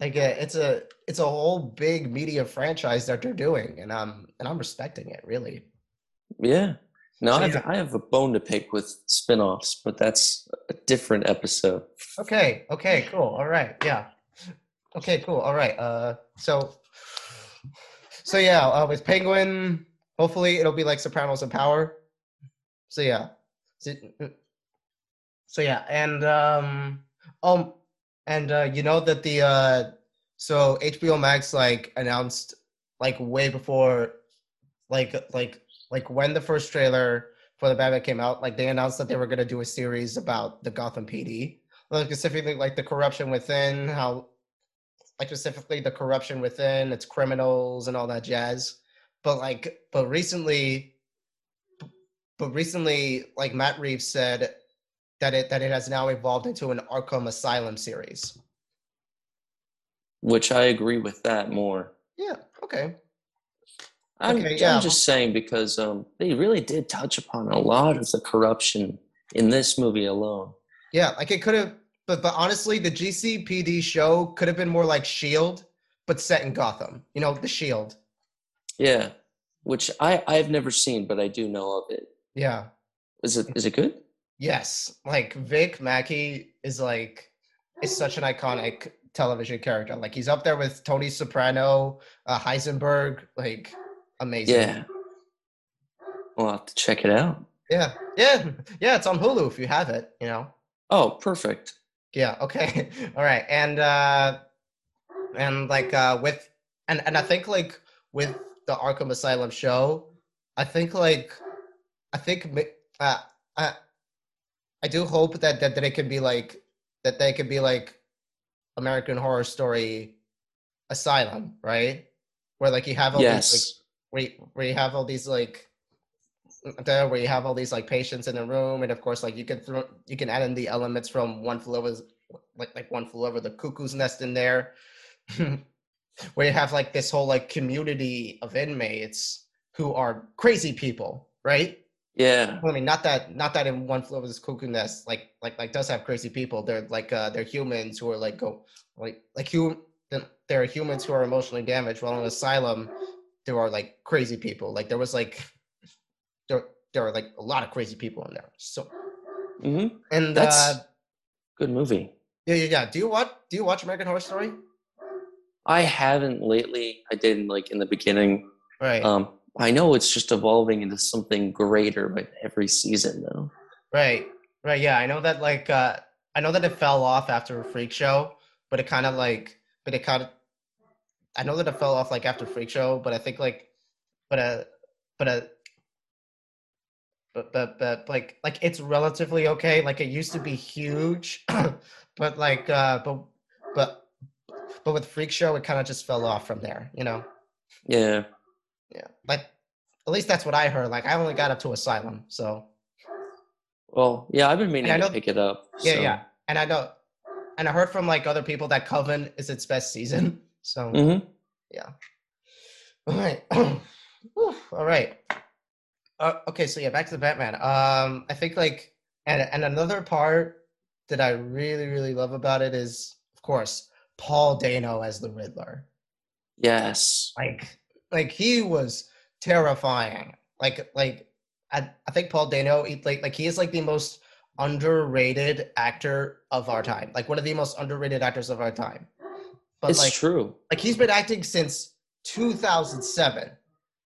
like a, it's a it's a whole big media franchise that they're doing, and I'm and I'm respecting it really. Yeah. No, So, I, have, yeah. I have a bone to pick with spin-offs, but that's a different episode. Okay. Okay. Cool. All right. Yeah. Okay. Cool. All right. Uh. So. So yeah, uh, with Penguin, hopefully it'll be like Sopranos and Power. So yeah. So, so yeah, and um, um, and uh, you know that the uh, so HBO Max like announced like way before, like like like when the first trailer for the Batman came out, like they announced that they were gonna do a series about the Gotham PD, like specifically like the corruption within, how like specifically the corruption within, its criminals and all that jazz. But like, but recently, but recently, like Matt Reeves said that it that it has now evolved into an Arkham Asylum series. Which I agree with that more. Yeah. Okay. I'm, Okay, yeah. I'm just saying because um, they really did touch upon a lot of the corruption in this movie alone. Yeah, like it could have, but but honestly, the GCPD show could have been more like Shield, but set in Gotham. You know, the Shield. Yeah, which I I've never seen, but I do know of it. Yeah. Is it is it good? Yes, like Vic Mackey is like is such an iconic television character. Like he's up there with Tony Soprano, uh, Heisenberg. Like amazing. Yeah. We'll have to check it out. yeah, yeah, yeah. It's on Hulu if you have it. You know. Oh, perfect. Yeah. Okay. All right. And uh, and like uh, with and and I think like with the Arkham Asylum show, I think like I think uh, I I do hope that that, it can be like that they could be like American Horror Story Asylum, right? Where like you have all Yes. these like where you, where you have all these like there where you have all these like patients in the room and of course like you can throw you can add in the elements from one flew over like like one flew over the cuckoo's nest in there where you have like this whole like community of inmates who are crazy people right Yeah. I mean, not that, not that in one flew over this cuckoo nest, like, like, like, does have crazy people. They're like, uh, they're humans who are like, go, like, like, hum, there are humans who are emotionally damaged. While in asylum, there are like crazy people. Like, there was like, there, there are like a lot of crazy people in there. So, mm-hmm. and That's uh, good movie. yeah, yeah, yeah. Do you watch? Do you watch American Horror Story? I haven't lately. I didn't like in the beginning. Right, Um, I know it's just evolving into something greater with every season, though. right, right. Yeah, I know that. Like, uh, I know that it fell off after Freak Show, but it kind of like, but it kind of, I know that it fell off like after Freak Show, but I think like, but uh, but uh, but but but like like it's relatively okay. Like it used to be huge, but like uh, but but but with Freak Show, it kind of just fell off from there. You know. Yeah. Yeah, like at least that's what I heard. Like I only got up to Asylum, so Well, yeah, I've been meaning I to pick it up. yeah, so- yeah. And I know, and I heard from like other people that Coven is its best season. So Mhm. All right, all right. Uh, okay, so yeah, back to the Batman. Um, I think like, and and another part that I really really love about it is, of course, Paul Dano as the Riddler. Yes. like like he was terrifying. Like like i, I think paul dano he, like like he is like the most underrated actor of our time. Like one of the most underrated actors of our time. But it's like true. like he's been acting since 2007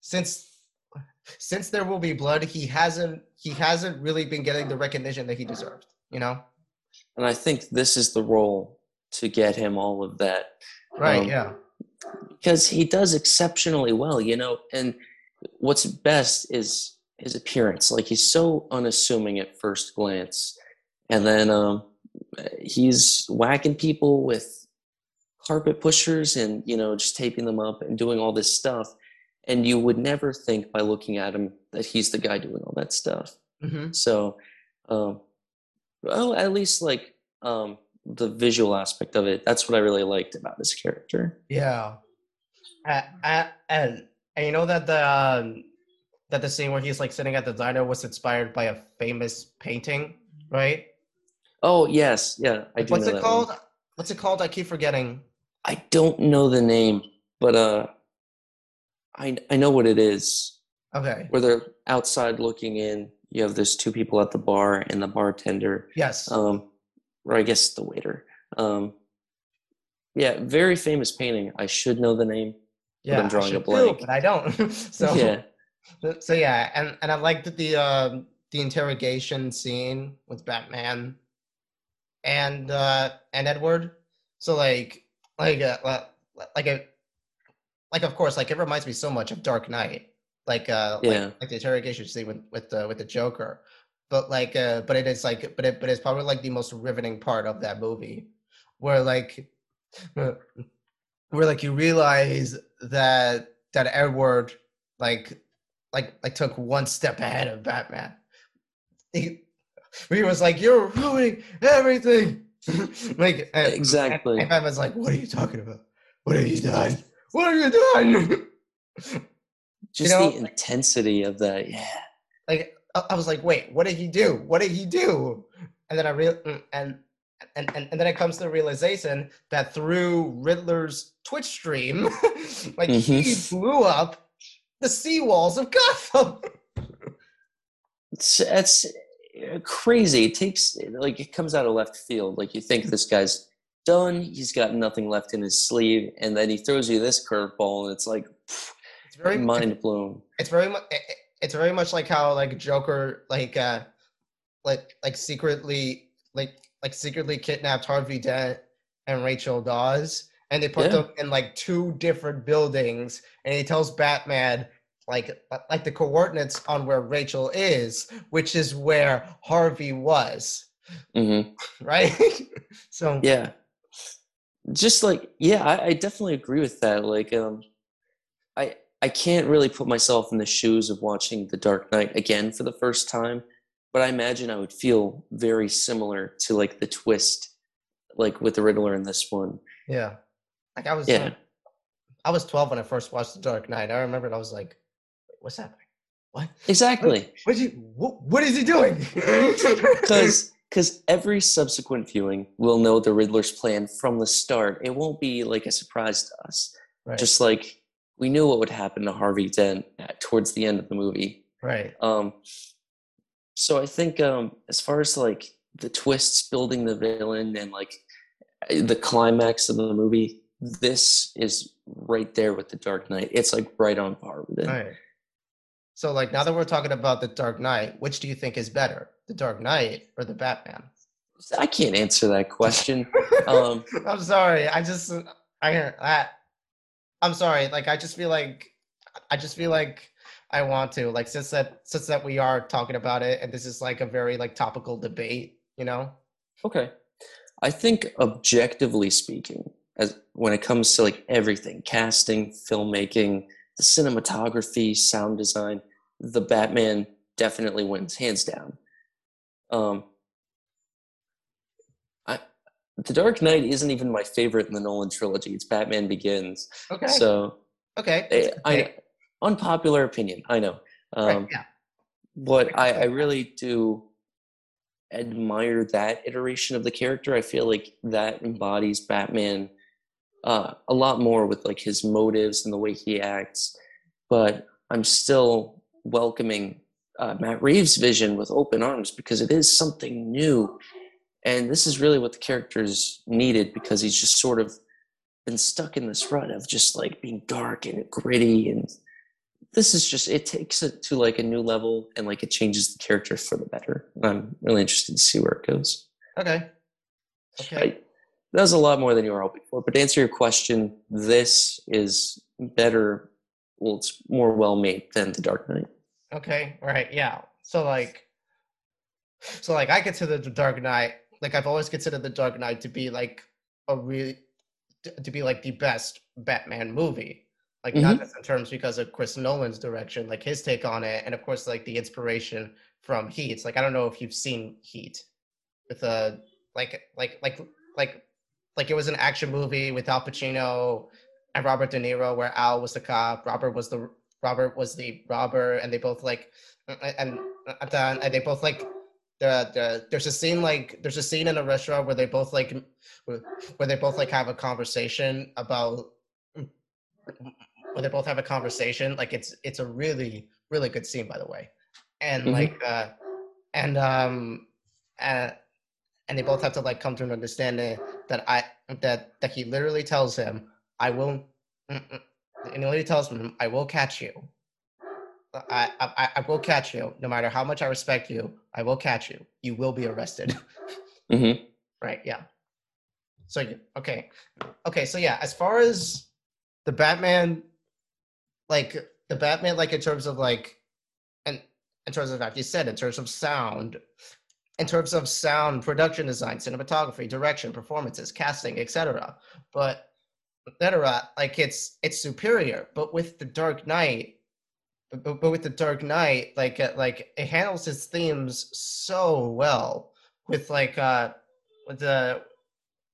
since since there will be blood he hasn't he hasn't really been getting the recognition that he deserved you know? And I think this is the role to get him all of that right Um, yeah because he does exceptionally well, you know. And what's best is his appearance. Like he's so unassuming at first glance, and then um, he's whacking people with carpet pushers and you know just taping them up and doing all this stuff. And you would never think by looking at him that he's the guy doing all that stuff. hmm So, um, well, at least like um, the visual aspect of it. That's what I really liked about this character. Yeah. Uh, and and you know that the um, that the scene where he's like sitting at the diner was inspired by a famous painting, right? Oh yes, yeah. I do What's know it called? one. What's it called? I keep forgetting. I don't know the name, but uh, I I know what it is. Okay. Where they're outside looking in. You have those two people at the bar and the bartender. Yes. Um, or I guess the waiter. Um, yeah, very famous painting. I should know the name. yeah. I'm drawing a too, blank. but I don't. so yeah, so yeah, and and I liked the um the interrogation scene with Batman and uh and Edward. So like like uh, like a like of course like it reminds me so much of Dark Knight. Like uh Yeah. like, like the interrogation scene with with the with the Joker. But like uh but it is like but it but it's probably like the most riveting part of that movie where like where like you realize that that Edward like like like took one step ahead of Batman. He, he was like, "You're ruining everything." like Exactly. And, and Batman's like, "What are you talking about? What have you done? What have you done?" just know, the intensity of that. Yeah, like I was like, "Wait, what did he do? What did he do?" And then I real mm, and. And, and, and then it comes to the realization that through Riddler's Twitch stream, like he Mhm. blew up the seawalls of Gotham. it's it's uh, crazy. It takes like it comes out of left field. Like you think this guy's done. He's got nothing left in his sleeve, and then he throws you this curveball, and it's like It's very mind blown. it's very much it's very much like how like Joker like uh like like secretly like like secretly kidnapped Harvey Dent and Rachel Dawes and they put Yeah. them in like two different buildings and he tells Batman like like the coordinates on where Rachel is which is where Harvey was hmm right so Yeah, just like yeah, I, I definitely agree with that. Like, um, I I can't really put myself in the shoes of watching The Dark Knight again for the first time, but I imagine I would feel very similar to like the twist, like with the Riddler in this one. yeah like I was Yeah. uh, I was 12 when I first watched The Dark Knight I remember it, I was like what's happening what Exactly, What you? What, what is he doing? because because every subsequent viewing will know the Riddler's plan from the start. It won't be like a surprise to us. right, Just like we knew what would happen to Harvey Dent at, towards the end of the movie. right, Um, so I think um, as far as like the twists building the villain and like the climax of the movie, this is right there with the Dark Knight. It's like right on par with it. right. So, like, now that we're talking about the Dark Knight, which do you think is better, the Dark Knight or the Batman? I can't answer that question. um, I'm sorry. I just, I, I, I'm sorry. Like, I just feel like, I just feel like I want to, like, since that, since that we are talking about it, and this is like a very like topical debate, you know? okay, I think objectively speaking, as when it comes to like everything, casting, filmmaking, the cinematography, sound design, the Batman definitely wins hands down. Um, the Dark Knight isn't even my favorite in the Nolan trilogy. It's Batman Begins. Okay. So, okay. eh, that's I, unpopular opinion, I know. Um, right. Yeah. but I, I really do admire that iteration of the character. I feel like that embodies Batman uh, a lot more with like his motives and the way he acts. But I'm still welcoming uh, Matt Reeves' vision with open arms because it is something new, and this is really what the character's needed because he's just sort of been stuck in this rut of just like being dark and gritty and this is just it takes it to like a new level and like it changes the character for the better i'm really interested to see where it goes Okay. Okay. I, that was a lot more than you were hoping for but to answer your question this is better well it's more well made than the dark knight Okay, right, yeah. So like, so like, I get to the Dark Knight. Like, I've always considered the Dark Knight to be like a really, to be like the best Batman movie. Like, not mm-hmm. just in terms because of Chris Nolan's direction, like his take on it, and of course, like the inspiration from Heat. Like I don't know if you've seen Heat, with a like, like, like, like, like it was an action movie with Al Pacino and Robert De Niro, where Al was the cop, Robert was the Robert was the robber, and they both like, and and, and they both like the, the there's a scene like there's a scene in a restaurant where they both like where they both like have a conversation about where they both have a conversation like it's it's a really really good scene by the way and mm-hmm. like uh and um uh, and they both have to like come to an understanding that i that that he literally tells him i will and he literally tells him i will catch you I, I, I will catch you. No matter how much I respect you, I will catch you. You will be arrested. mm-hmm. Right. Yeah. So okay, okay. So yeah, as far as the Batman, like the Batman, like in terms of like, and in terms of like you said, in terms of sound, in terms of sound, production design, cinematography, direction, performances, casting, etc. But etc. Like it's it's superior. But with the Dark Knight but, but with the Dark Knight, like uh, like it handles its themes so well with like uh with the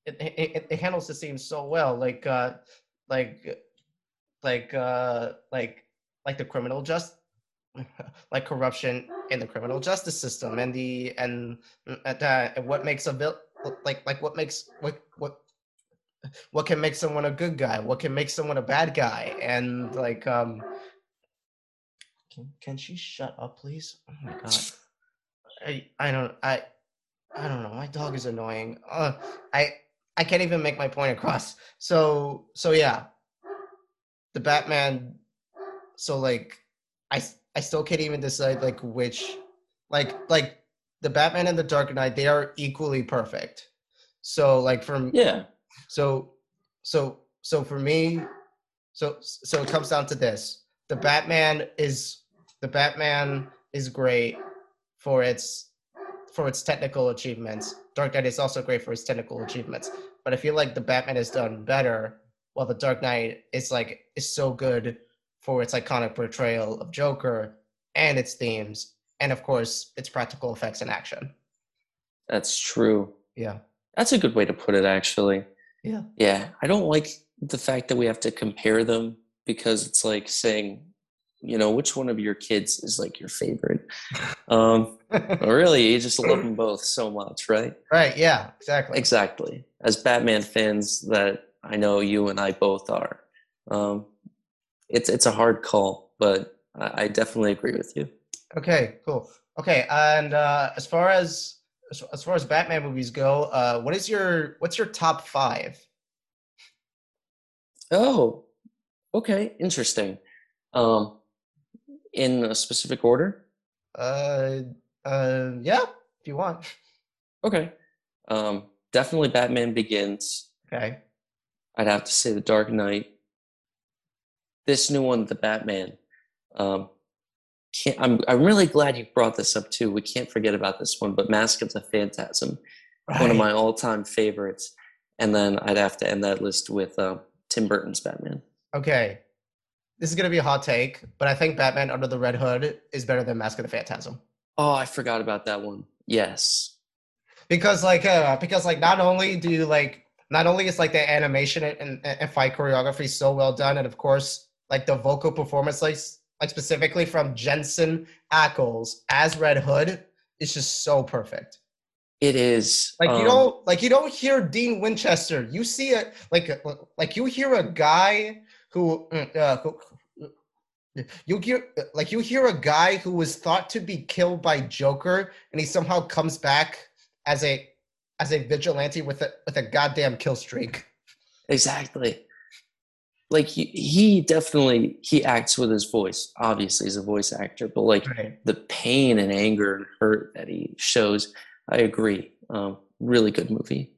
it, it, it handles the themes so well like uh like like uh like like the criminal just like corruption in the criminal justice system and the and uh, what makes a vil- like like what makes what what what can make someone a good guy what can make someone a bad guy and like um can can she shut up, please? Oh my god. I I don't I I don't know. My dog is annoying. Uh, I I can't even make my point across. So so yeah, the Batman. So like, I I still can't even decide like which, like like the Batman and the Dark Knight. They are equally perfect. So like from yeah. So so so for me, so so it comes down to this: the Batman is the Batman is great for its for its technical achievements. Dark Knight is also great for its technical achievements. But I feel like the Batman has done better, while the Dark Knight is like is so good for its iconic portrayal of Joker and its themes, and of course its practical effects and action. That's true. Yeah. That's a good way to put it actually. Yeah. Yeah. I don't like the fact that we have to compare them because it's like saying you know which one of your kids is like your favorite? Um really you just love them both so much right? Right yeah exactly. Exactly. As batman fans that i know you and i both are um it's it's a hard call but i, I definitely agree with you. Okay cool. Okay and uh as far as as far as batman movies go uh what is your what's your top five? Oh okay interesting. Um in a specific order? Uh, uh, yeah, if you want. Okay. Um, definitely Batman Begins. Okay. I'd have to say The Dark Knight. This new one, The Batman. Um, can't, I'm I'm really glad you brought this up too. We can't forget about this one, but Mask of the Phantasm, right. one of my all-time favorites. And then I'd have to end that list with uh, Tim Burton's Batman. Okay, this is gonna be a hot take, but I think Batman Under the Red Hood is better than Mask of the Phantasm. Oh, I forgot about that one. Yes, because like uh, because like not only do you like not only is like the animation and, and fight choreography so well done, and of course like the vocal performance, like like specifically from Jensen Ackles as Red Hood, is just so perfect. It is like um, you don't like you don't hear Dean Winchester. You see it like like you hear a guy who, mm, uh, who you hear like you hear a guy who was thought to be killed by Joker, and he somehow comes back as a as a vigilante with a with a goddamn kill streak. Exactly. Like he, he definitely he acts with his voice. Obviously, he's a voice actor, but like right. the pain and anger and hurt that he shows, I agree. Um, really good movie.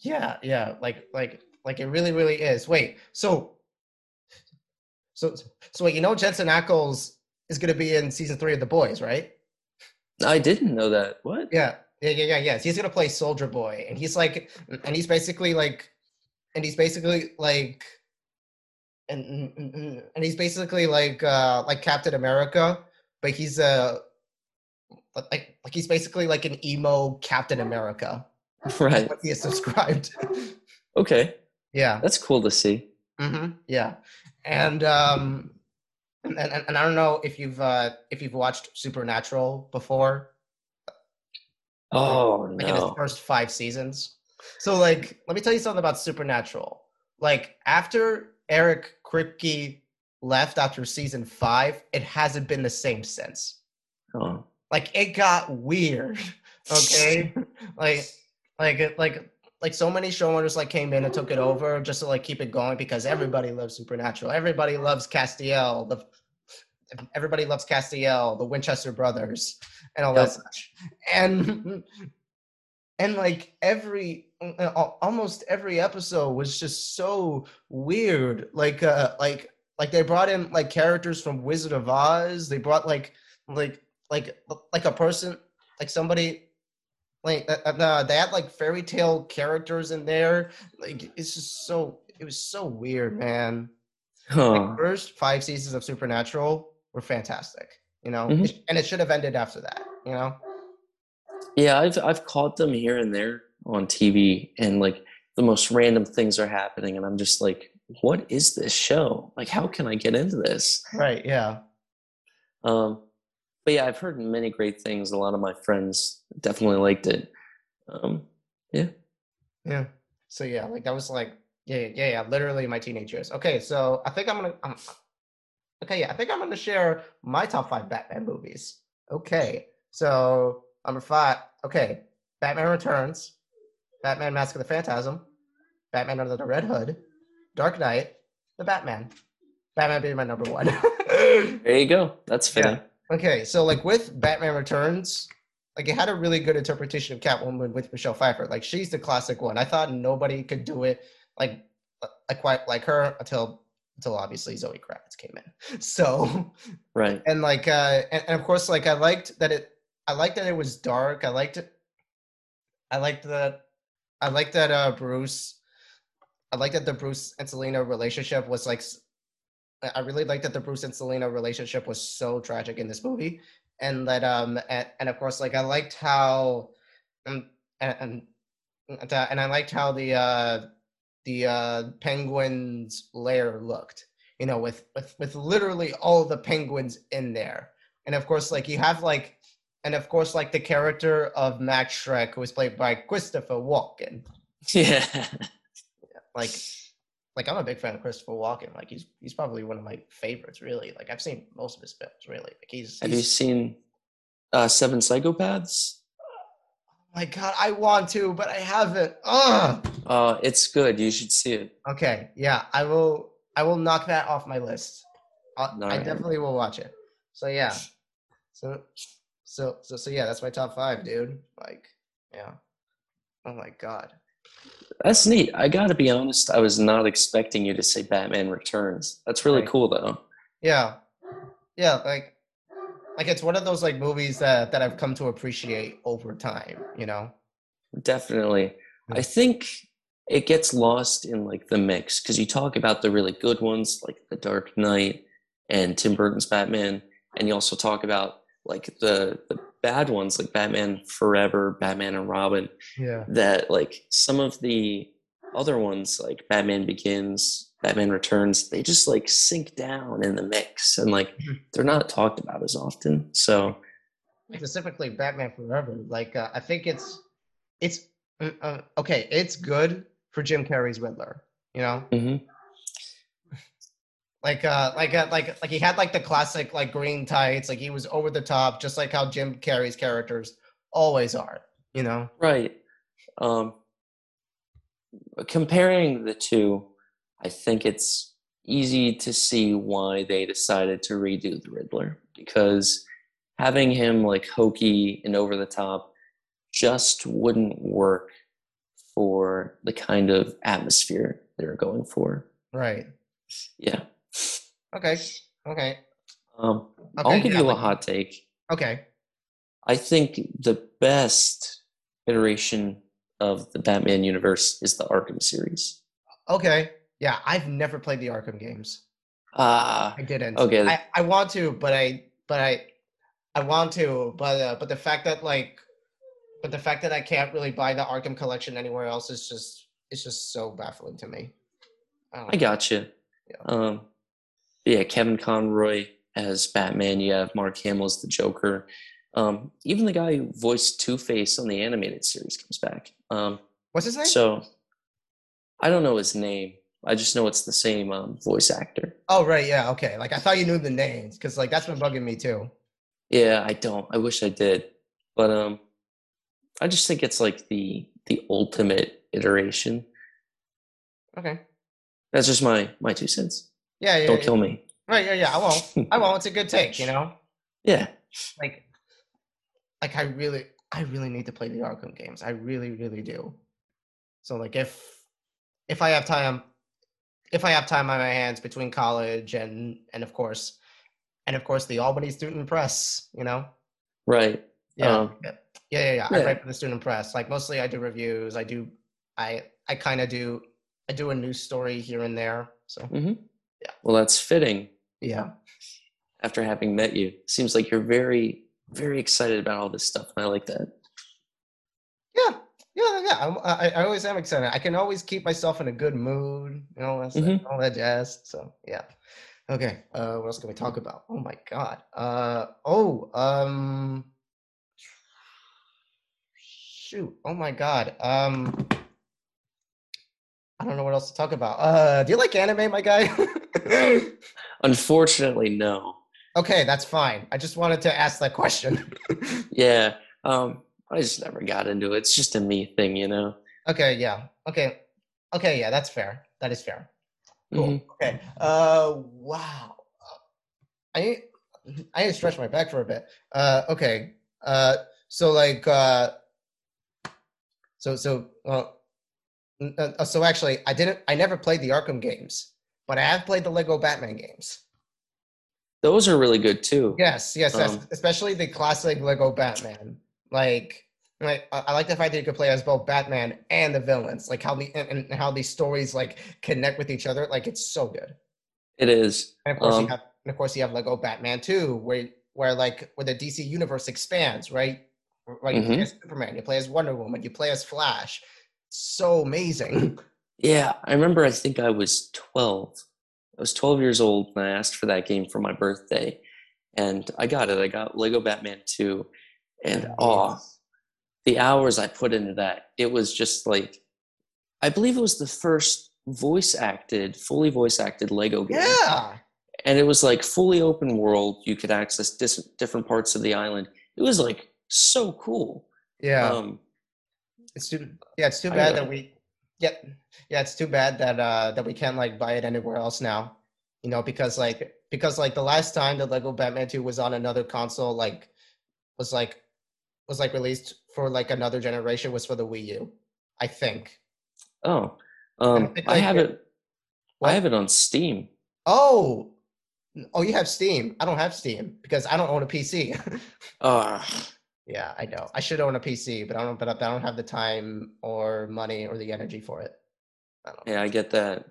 Yeah, yeah, like like like it really really is. Wait, so so, so wait, you know Jensen Ackles is going to be in season three of The Boys, right? I didn't know that. What? Yeah, yeah, yeah, yeah. Yes, he's going to play Soldier Boy, and he's like, and he's basically like, and he's basically like, and and he's basically like, uh like Captain America, but he's a, uh, like, like he's basically like an emo Captain America. Right. What he is subscribed. okay. Yeah. That's cool to see. Mm-hmm. Yeah and um, and, and, and I don't know if you've uh, if you've watched Supernatural before. Oh like in its no. first five seasons. So like, let me tell you something about Supernatural. Like after Eric Kripke left after season five, it hasn't been the same since. Oh. Like it got weird. Okay, like like like like so many showrunners like came in and took it over just to like keep it going because everybody loves Supernatural. Everybody loves Castiel. The everybody loves Castiel, the Winchester brothers, and all that Yep. such. And and like every uh, almost every episode was just so weird. Like uh like like they brought in like characters from Wizard of Oz. They brought like like like like a person like somebody like uh, uh, they had like fairy tale characters in there. Like it's just so it was so weird, man. Huh. Like, first five seasons of Supernatural were fantastic, you know, Mhm. It- and it should have ended after that, you know. Yeah, I've I've caught them here and there on TV, and like the most random things are happening, and I'm just like, what is this show? Like, how can I get into this? Right? Yeah. Um, but yeah, I've heard many great things. A lot of my friends definitely liked it. Um, Yeah. Yeah. So yeah, like that was like yeah, yeah, yeah, literally my teenage years. Okay, so I think I'm gonna um, okay, yeah, I think I'm gonna share my top five Batman movies. Okay, so number five. Okay, Batman Returns, Batman: Mask of the Phantasm, Batman Under the Red Hood, Dark Knight, The Batman. Batman being my number one. there you go. That's Yeah. Okay, so like with Batman Returns, like it had a really good interpretation of Catwoman with Michelle Pfeiffer. Like she's the classic one. I thought nobody could do it like like quite like her until until obviously Zoe Kravitz came in. So Right. and like uh and, and of course like I liked that it I liked that it was dark. I liked it I liked that I liked that uh Bruce I liked that the Bruce and Selina relationship was like I really liked that the Bruce and Selina relationship was so tragic in this movie and that um and, and of course like I liked how um, and and and, uh, and I liked how the uh the uh penguin's lair looked you know, with with with literally all the penguins in there. And of course, like you have like, and of course, like the character of Max Shreck, who was played by Christopher Walken. Yeah. Like, like I'm a big fan of Christopher Walken. Like he's he's probably one of my favorites, really. Like I've seen most of his films, really. Like he's, Have you seen uh, Seven Psychopaths? oh my god, I want to, but I haven't. Ugh. Uh, it's good. You should see it. Okay, yeah, I will. I will knock that off my list. I'll, I definitely will watch it. So yeah, so so so so yeah, that's my top five, dude. Like, yeah. Oh my god. That's neat. I got to be honest. I was not expecting you to say Batman Returns. That's really Right. cool, though. Yeah, yeah. Like, like it's one of those like movies that that I've come to appreciate over time. You know. Definitely. I think it gets lost in like the mix because you talk about the really good ones like The Dark Knight and Tim Burton's Batman, and you also talk about like the the bad ones like Batman Forever, Batman and Robin. Yeah. That like some of the other ones like Batman Begins, Batman Returns, they just like sink down in the mix and like Mhm. they're not talked about as often. So Specifically, Batman Forever. Like, uh, I think it's it's uh, uh, okay. It's good for Jim Carrey's Riddler. You know. mhm. Like uh like uh, like like he had like the classic like green tights like he was over the top just like how jim carrey's characters always are you know Right. Um, comparing the two, I think it's easy to see why they decided to redo the Riddler because having him like hokey and over the top just wouldn't work for the kind of atmosphere they're going for. right Yeah. Okay okay Um, okay I'll give yeah, you a like- hot take. okay I think the best iteration of the Batman universe is the Arkham series. okay yeah i've never played the arkham games Ah, i didn't Okay. i, I want to but i but i i want to but uh, but the fact that like but the fact that i can't really buy the arkham collection anywhere else is just it's just so baffling to me I I got you. Yeah. Um, yeah, Kevin Conroy as Batman. You have Mark Hamill as the Joker. Um, even the guy who voiced Two Face on the animated series comes back. Um, What's his name? so I don't know his name. I just know it's the same um, voice actor. oh, right. Yeah. Okay. Like I thought you knew the names because like that's been bugging me too. Yeah, I don't. I wish I did, but um, I just think it's like the the ultimate iteration. Okay. That's just my my two cents. Yeah. Yeah. Don't yeah. kill me. Right. Yeah. Yeah. I won't. I won't. It's a good take. You know. Yeah, Like, like I really, I really need to play the Arkham games. I really, really do. So like if if I have time, if I have time on my hands between college and and of course, and of course the Albany Student Press. You know. right. Yeah. Um, yeah. Yeah. Yeah. Yeah. I write for the Student Press. Like mostly I do reviews. I do. I I kind of do. I do a news story here and there. So hmm Yeah. Well, that's fitting. yeah. After having met you, seems like you're very very excited about all this stuff, and I like that. Yeah, yeah, yeah. I'm, I, I always am excited. I can always keep myself in a good mood, you know, that's Mhm. all that jazz. So yeah. Okay. Uh, what else can we talk about? Oh my god. Uh oh. Um. Shoot. Oh my god. Um. I don't know what else to talk about. Uh, do you like anime, my guy? Unfortunately, no. okay, that's fine. I just wanted to ask that question. Yeah, um, I just never got into it. It's just a me thing, you know. okay. Yeah. Okay. Okay. Yeah, that's fair. That is fair. Cool. Mhm. Okay. Uh, wow. I need, I need to stretch my back for a bit. Uh, okay. Uh, so like, uh, so so well, uh, so actually, I didn't. I never played the Arkham games, but I have played the Lego Batman games. Those are really good too. Yes, yes, Um, especially the classic Lego Batman. Like, like I like the fact that you could play as both Batman and the villains. Like how the and, and how these stories like connect with each other. Like it's so good. It is. And of course Um, you have, and of course you have Lego Batman too, where where like where the DC universe expands, right? Right, you play Mhm. as Superman, you play as Wonder Woman, you play as Flash. So amazing. Yeah, I remember. I think I was twelve. I was twelve years old when I asked for that game for my birthday, and I got it. I got Lego Batman Two, and oh, the hours I put into that, it was just like, I believe it was the first voice acted, fully voice acted Lego game. yeah, and it was like fully open world. You could access dis- different parts of the island. It was like so cool. yeah. Um, it's too yeah, it's too bad that we yeah yeah it's too bad that uh that we can't like buy it anywhere else now. You know, because like because like the last time the Lego Batman 2 was on another console, like was like was like released for like another generation was for the Wii U, I think. oh, um, think, I have it-? I have it on Steam. Oh, oh, you have Steam. I don't have Steam because I don't own a PC. Uh, yeah, I know. I should own a PC, but I don't. But I don't have the time or money or the energy for it. I don't. yeah, I get that.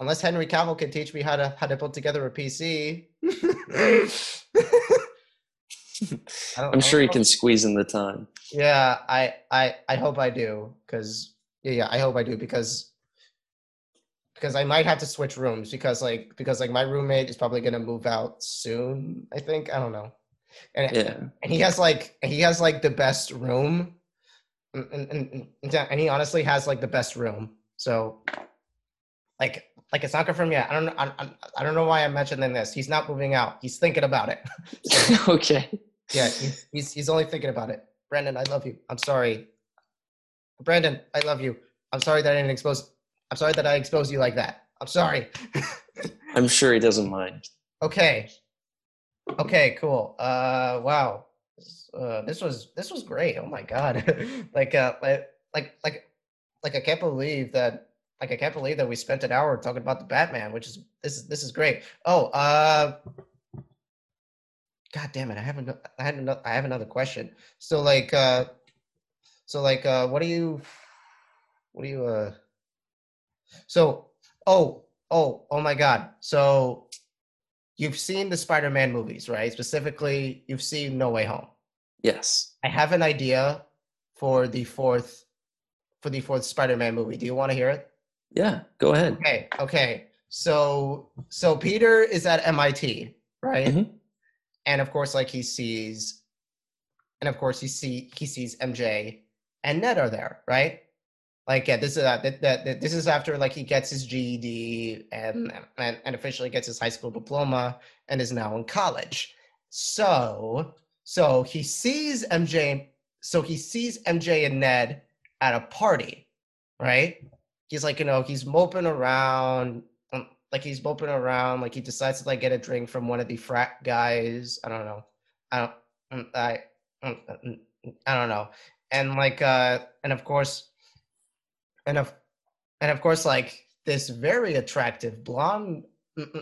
Unless Henry Cavill can teach me how to how to put together a PC. I don't- I'm I sure you can squeeze in the time. Yeah, I I I hope I do because yeah yeah I hope I do because because I might have to switch rooms because like because like my roommate is probably gonna move out soon. I think I don't know, and Yeah, and he has like he has like the best room, and and, and, he honestly has like the best room. So like like it's not confirmed yet. I don't know. I, I, I don't know why I'm mentioning this. He's not moving out. He's thinking about it. So, okay. yeah, he's, he's he's only thinking about it. Brandon, I love you. I'm sorry. Brandon, I love you. I'm sorry that I didn't expose. I'm sorry that I exposed you like that. I'm sorry. I'm sure he doesn't mind. okay. Okay. Cool. Uh. Wow. This, uh, this was this was great. Oh my god. like uh like like like I can't believe that like I can't believe that we spent an hour talking about the Batman, which is this is this is great. Oh. Uh. God damn it! I have another. I had another. I have another question. So like, uh, so like, uh, what do you, what do you, uh, so, oh, oh, oh my God! So, you've seen the Spider-Man movies, right? Specifically, you've seen No Way Home. Yes. I have an idea for the fourth, for the fourth Spider-Man movie. Do you want to hear it? Yeah. Go ahead. Okay, okay. So, so Peter is at MIT, right? Mhm. And of course, like he sees, and of course he see he sees MJ and Ned are there, right? Like yeah, this is uh, that, that, that this is after like he gets his GED and, and and officially gets his high school diploma and is now in college. So so he sees MJ. So he sees MJ and Ned at a party, right? He's like you know he's moping around, um, like he's moping around, like he decides to like get a drink from one of the frat guys. I don't know. I don't. mm, I. mm, mm, I don't know. And like uh and of course and of and of course like this very attractive blonde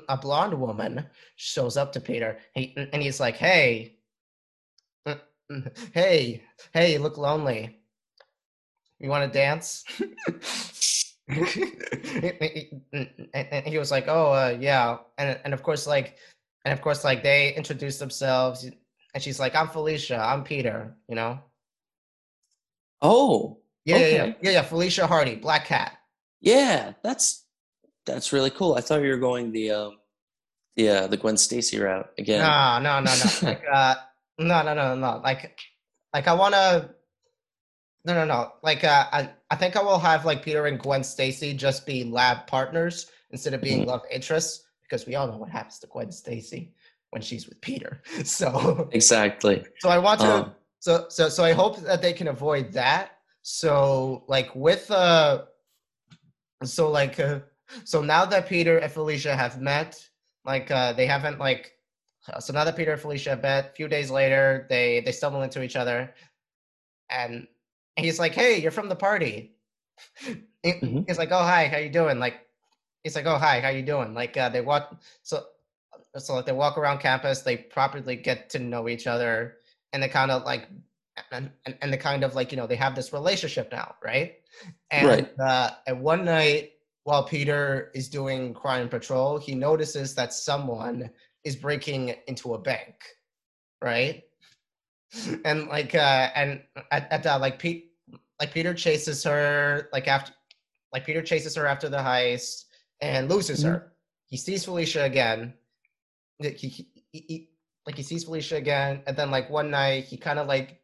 a blonde woman shows up to Peter he, and he's like, "Hey, hey, hey, you look lonely. You want to dance?" and he was like, "Oh, uh, yeah." And and of course, like, and of course, like they introduce themselves, and she's like, "I'm Felicia. I'm Peter." You know? Oh, Yeah, yeah, yeah, Okay. yeah, yeah. Felicia Hardy, Black Cat. yeah, that's that's really cool. I thought you were going the um, the uh, the Gwen Stacy route again. No, no, no, no. like, uh, no, no, no, no. Like, like I wanna. No, no, no. Like, uh, I, I think I will have like Peter and Gwen Stacy just be lab partners instead of being Mhm. love interests because we all know what happens to Gwen Stacy when she's with Peter. So, Exactly. so I want to. Um, so, so, so I hope that they can avoid that. So, like with uh, so like uh, so now that Peter and Felicia have met, like uh, they haven't like uh, so now that Peter and Felicia have met, a few days later they they stumble into each other, and he's like, "Hey, you're from the party." Mhm. He's like, "Oh hi, how you doing?" Like, he's like, "Oh hi, how you doing?" Like uh, they walk so so like they walk around campus, they properly get to know each other, and they kind of like and, and and they kind of like you know they have this relationship now, right? And Right. uh, and one night while Peter is doing crime patrol, he notices that someone is breaking into a bank, right? And like uh and at, at uh, like Pete like Peter chases her like after like Peter chases her after the heist and loses her. He sees Felicia again. He, he, he- like he sees Felicia again, and then like one night he kind of like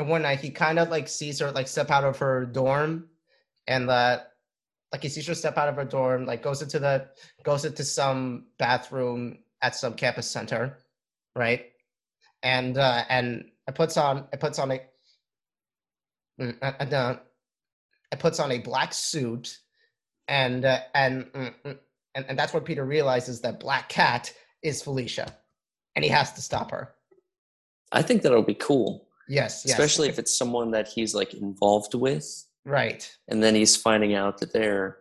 and one night he kind of like sees her like step out of her dorm and that like he sees her step out of her dorm like goes into the goes into some bathroom at some campus center right? And uh and it puts on it puts on a mm, uh, and, uh, it puts on a black suit and uh, and, mm, mm, and and that's where peter realizes that black cat is felicia and he has to stop her. I think that'll be cool, yes yes especially if it's someone that he's like involved with, right and then he's finding out that they're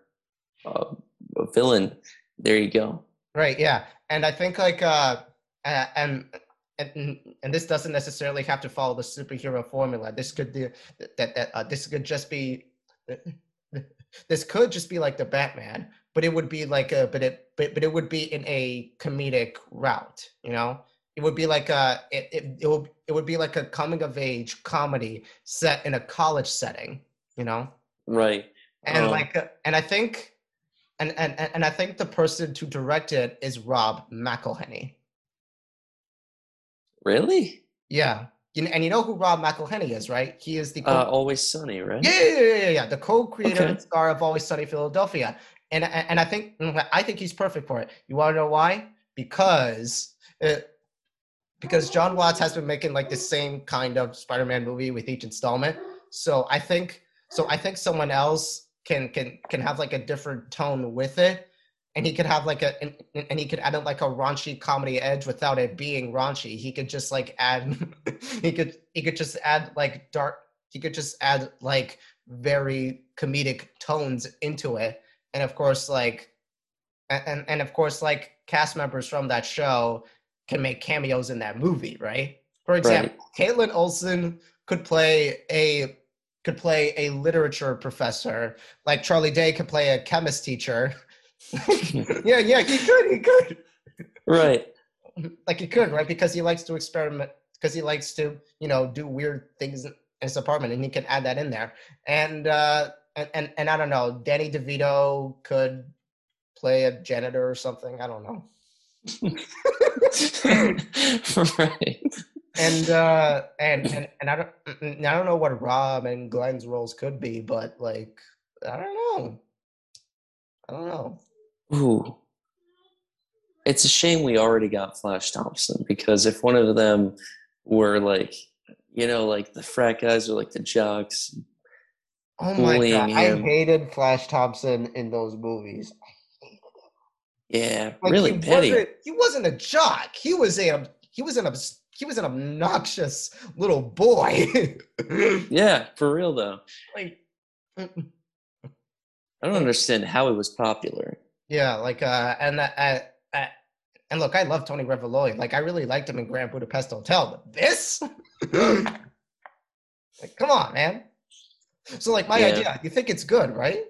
uh, a villain. There you go. Right. Yeah. And I think like uh, uh and and and this doesn't necessarily have to follow the superhero formula. This could do that. That uh, this could just be. This could just be like the Batman, but it would be like a but it but, but it would be in a comedic route. You know, it would be like a it it it would it would be like a coming of age comedy set in a college setting. You know Right. and Um, like and i think and, and and i think the person to direct it is rob mcelhenney Really? yeah and you know who rob mcelhenney is right he is the co- Uh, Always Sunny, right? yeah, yeah, yeah, yeah, yeah, the co-creator Okay. and star of always sunny philadelphia and and i think i think he's perfect for it you want to know why because uh, because jon watts has been making like the same kind of spider-man movie with each installment. So i think so i think someone else can can can have like a different tone with it. And he could have like a and, and he could add like a raunchy comedy edge without it being raunchy. He could just like add he could he could just add like dark he could just add like very comedic tones into it. And of course like and and of course like cast members from that show can make cameos in that movie right? For example kaitlin olson could play a could play a literature professor like charlie day could play a chemist teacher. Yeah yeah he could he could. Right. like he could right? Because he likes to experiment because he likes to you know do weird things in his apartment and he can add that in there. And uh and and, and i don't know danny devito could play a janitor or something i don't know right. and uh and, and and I don't I don't know what Rob and Glenn's roles could be, but like I don't know. I don't know. Ooh. It's a shame we already got Flash Thompson because if one of them were like, you know, like the frat guys or like the jocks. Oh my god, I hated Flash Thompson in those movies. Yeah, Like really he petty. wasn't he wasn't a jock. He was a he was an he was an obnoxious little boy. Yeah, for real though. like I don't understand how he was popular. Yeah, like uh, and uh, uh, uh, and look, I love Tony Revolori. Like, I really liked him in Grand Budapest Hotel, but this, like, come on, man. So, like, my Yeah. idea, you think it's good, right?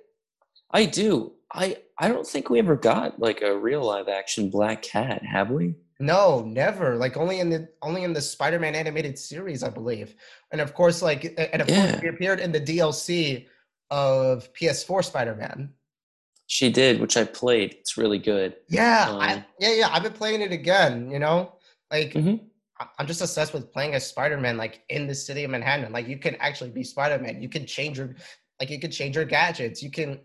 I do. I I don't think we ever got like a real live action Black Cat, have we? No, never. Like, only in the only in the Spider-Man animated series, I believe. And of course, like, and of Yeah. course, he appeared in the DLC of PS4 Spider-Man. She did, which I played. It's really good. Yeah, Um, I, yeah, yeah. I've been playing it again. You know, like. Mhm. I- I'm just obsessed with playing as Spider-Man, like in the city of Manhattan. Like you can actually be Spider-Man. You can change your, like you can change your gadgets. You can,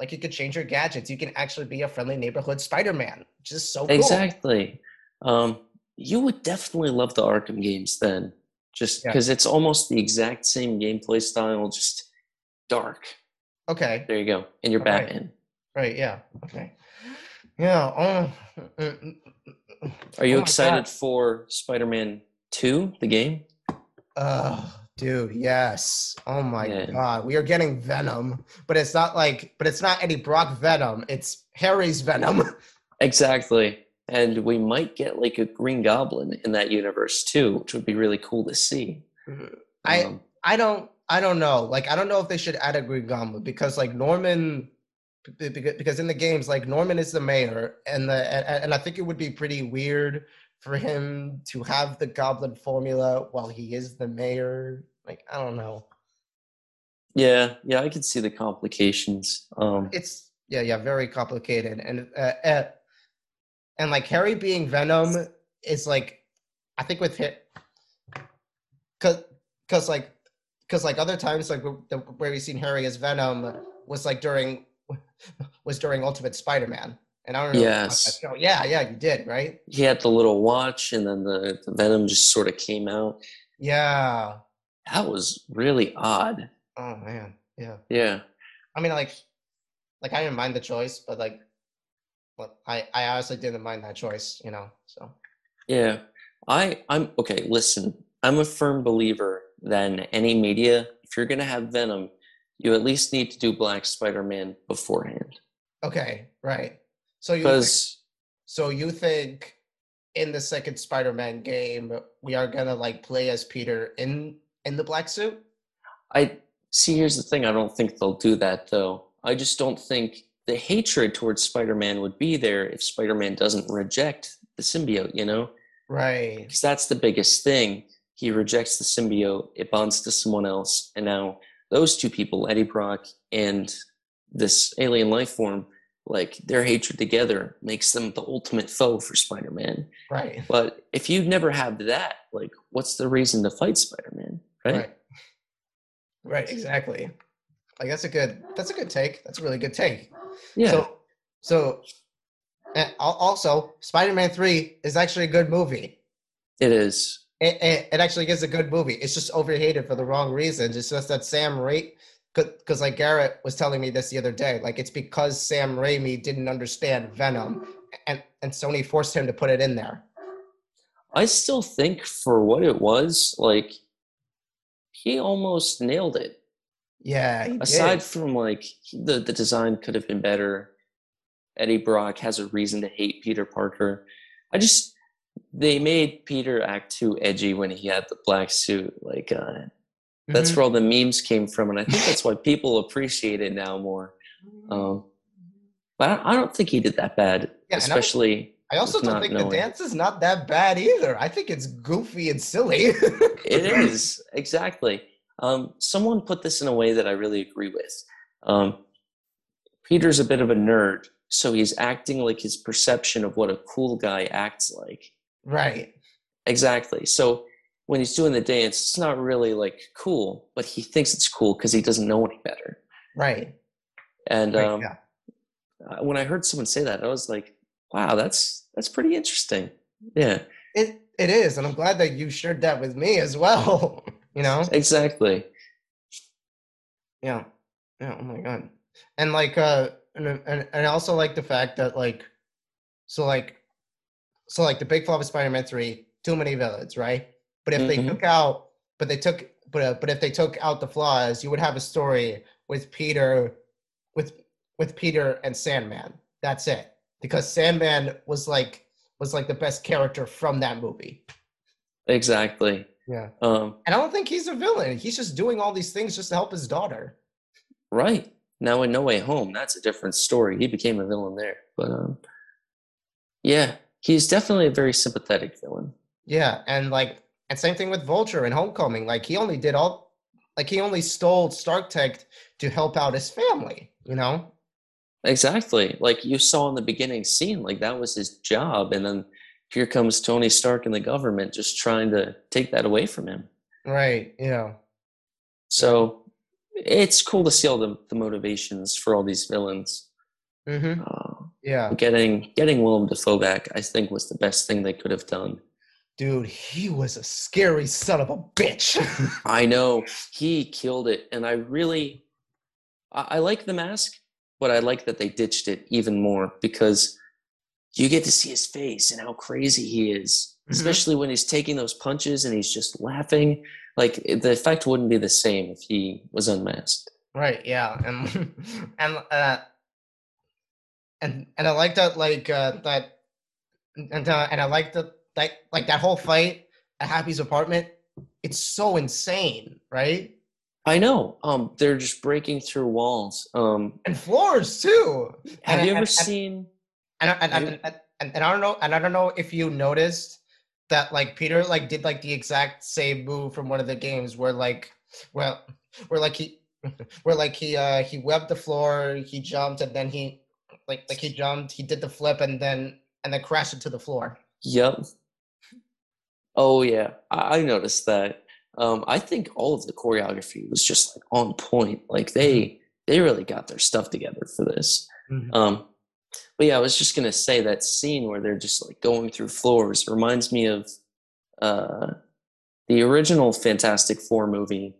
like you could change your gadgets. You can actually be a friendly neighborhood Spider-Man, which is so cool. Exactly. Um, you would definitely love the Arkham games then, just Yeah. because it's almost the exact same gameplay style, just dark. Okay. There you go, and you're Alright. Batman. Right. Yeah. Okay. Yeah. Oh. mm, mm, mm, Are you oh excited God. for Spider-Man Two, the game? Oh, dude, yes. Oh my Yeah. god. We are getting Venom, but it's not like but it's not Eddie Brock Venom. It's Harry's Venom. Exactly. And we might get like a Green Goblin in that universe too, which would be really cool to see. I Um, I don't I don't know. Like I don't know if they should add a Green Goblin because like Norman because in the games like Norman is the mayor and the and, and I think it would be pretty weird for him to have the goblin formula while he is the mayor. Like I don't know. yeah, yeah, I can see the complications. Um, It's yeah, yeah, very complicated and uh, uh, and like Harry being Venom is like I think with him cuz cuz like cuz like other times like the, where we've seen Harry as Venom was like during was during Ultimate Spider-Man. And I don't know. if you watched that Yes. Yeah, yeah, you did, right? he had the little watch, and then the, the Venom just sort of came out. Yeah. That was really odd. Oh man. Yeah. Yeah. I mean like like I didn't mind the choice, but like but I I honestly didn't mind that choice, you know. So Yeah. I I'm okay, listen. I'm a firm believer that in any media, if you're gonna have Venom, you at least need to do Black Spider-Man beforehand. okay, right. So you think, Because so you think in the second Spider-Man game we are gonna like play as Peter in in the black suit? I see here's the thing, I don't think they'll do that though. I just don't think the hatred towards Spider-Man would be there if Spider-Man doesn't reject the symbiote, you know? Right. because that's the biggest thing. He rejects the symbiote, it bonds to someone else, and now those two people, Eddie Brock and this alien life form, like their hatred together makes them the ultimate foe for Spider-Man. Right. But if you never have that, like, what's the reason to fight Spider-Man, right? Right. Right, exactly. Like that's a good that's a good take. That's a really good take. Yeah, So so and also Spider-Man 3 is actually a good movie. it is. it, it, it actually is a good movie. It's just overhated for the wrong reasons. It's just that Sam Raimi, because like Garrett was telling me this the other day, like it's because Sam Raimi didn't understand Venom, and and Sony forced him to put it in there. I still think for what it was, like, he almost nailed it. Yeah, aside did. from like the the design could have been better eddie brock has a reason to hate peter parker i just they made peter act too edgy when he had the black suit like uh that's Mhm. where all the memes came from and i think that's why people appreciate it now more um but i, I don't think he did that bad Yeah, especially I also don't think knowing. the dance is not that bad either. I think it's goofy and silly. It is exactly. Um, someone put this in a way that I really agree with. Um, Peter's a bit of a nerd, so he's acting like his perception of what a cool guy acts like. Right. Exactly. So when he's doing the dance, it's not really like cool, but he thinks it's cool because he doesn't know any better. Right. And right, um, yeah. when I heard someone say that, I was like, "Wow, that's that's pretty interesting." Yeah, It it is, and I'm glad that you shared that with me as well. you know? exactly. Yeah. Yeah. Oh my god. And like uh and and, and I also like the fact that like so like so like the big flop of Spider-Man 3, too many villains, right? But if they Mhm. took out but they took but uh, but if they took out the flaws, you would have a story with Peter with with Peter and Sandman. That's it. Because Sandman was like was like the best character from that movie. Exactly. Yeah. Um, And I don't think he's a villain. He's just doing all these things just to help his daughter. right now in No Way Home, that's a different story. He became a villain there, but um, yeah, he's definitely a very sympathetic villain. Yeah, and like, and same thing with Vulture in Homecoming. Like, he only did all, like, he only stole Stark Tech to help out his family. You know? Exactly. Like you saw in the beginning scene, like that was his job. And then here comes Tony Stark and the government just trying to take that away from him. Right. Yeah. So it's cool to see all the, the motivations for all these villains. Mm-hmm. Uh, Yeah, getting getting Willem Dafoe back, I think, was the best thing they could have done. dude, he was a scary son of a bitch. I know he killed it, and I really, I, I like the mask, but I like that they ditched it even more because you get to see his face and how crazy he is, Mhm. especially when he's taking those punches and he's just laughing. Like the effect wouldn't be the same if he was unmasked. right. Yeah, and and uh, and and I like that, like uh, that, and uh, and I like that, like like that whole fight at Happy's apartment. It's so insane, right? I know. Um, they're just breaking through walls. Um, And floors too. have And- you ever and- seen? And and, and, and, and, and I don't know, and I don't know if you noticed that like Peter like did like the exact same move from one of the games where like well where like he where like he uh he webbed the floor, he jumped and then he like like he jumped, he did the flip and then and then crashed into the floor. Yep. Oh yeah, I, I noticed that. Um, I think all of the choreography was just like on point. Like they they really got their stuff together for this. Um, but yeah, I was just gonna say that scene where they're just like going through floors reminds me of uh, the original Fantastic Four movie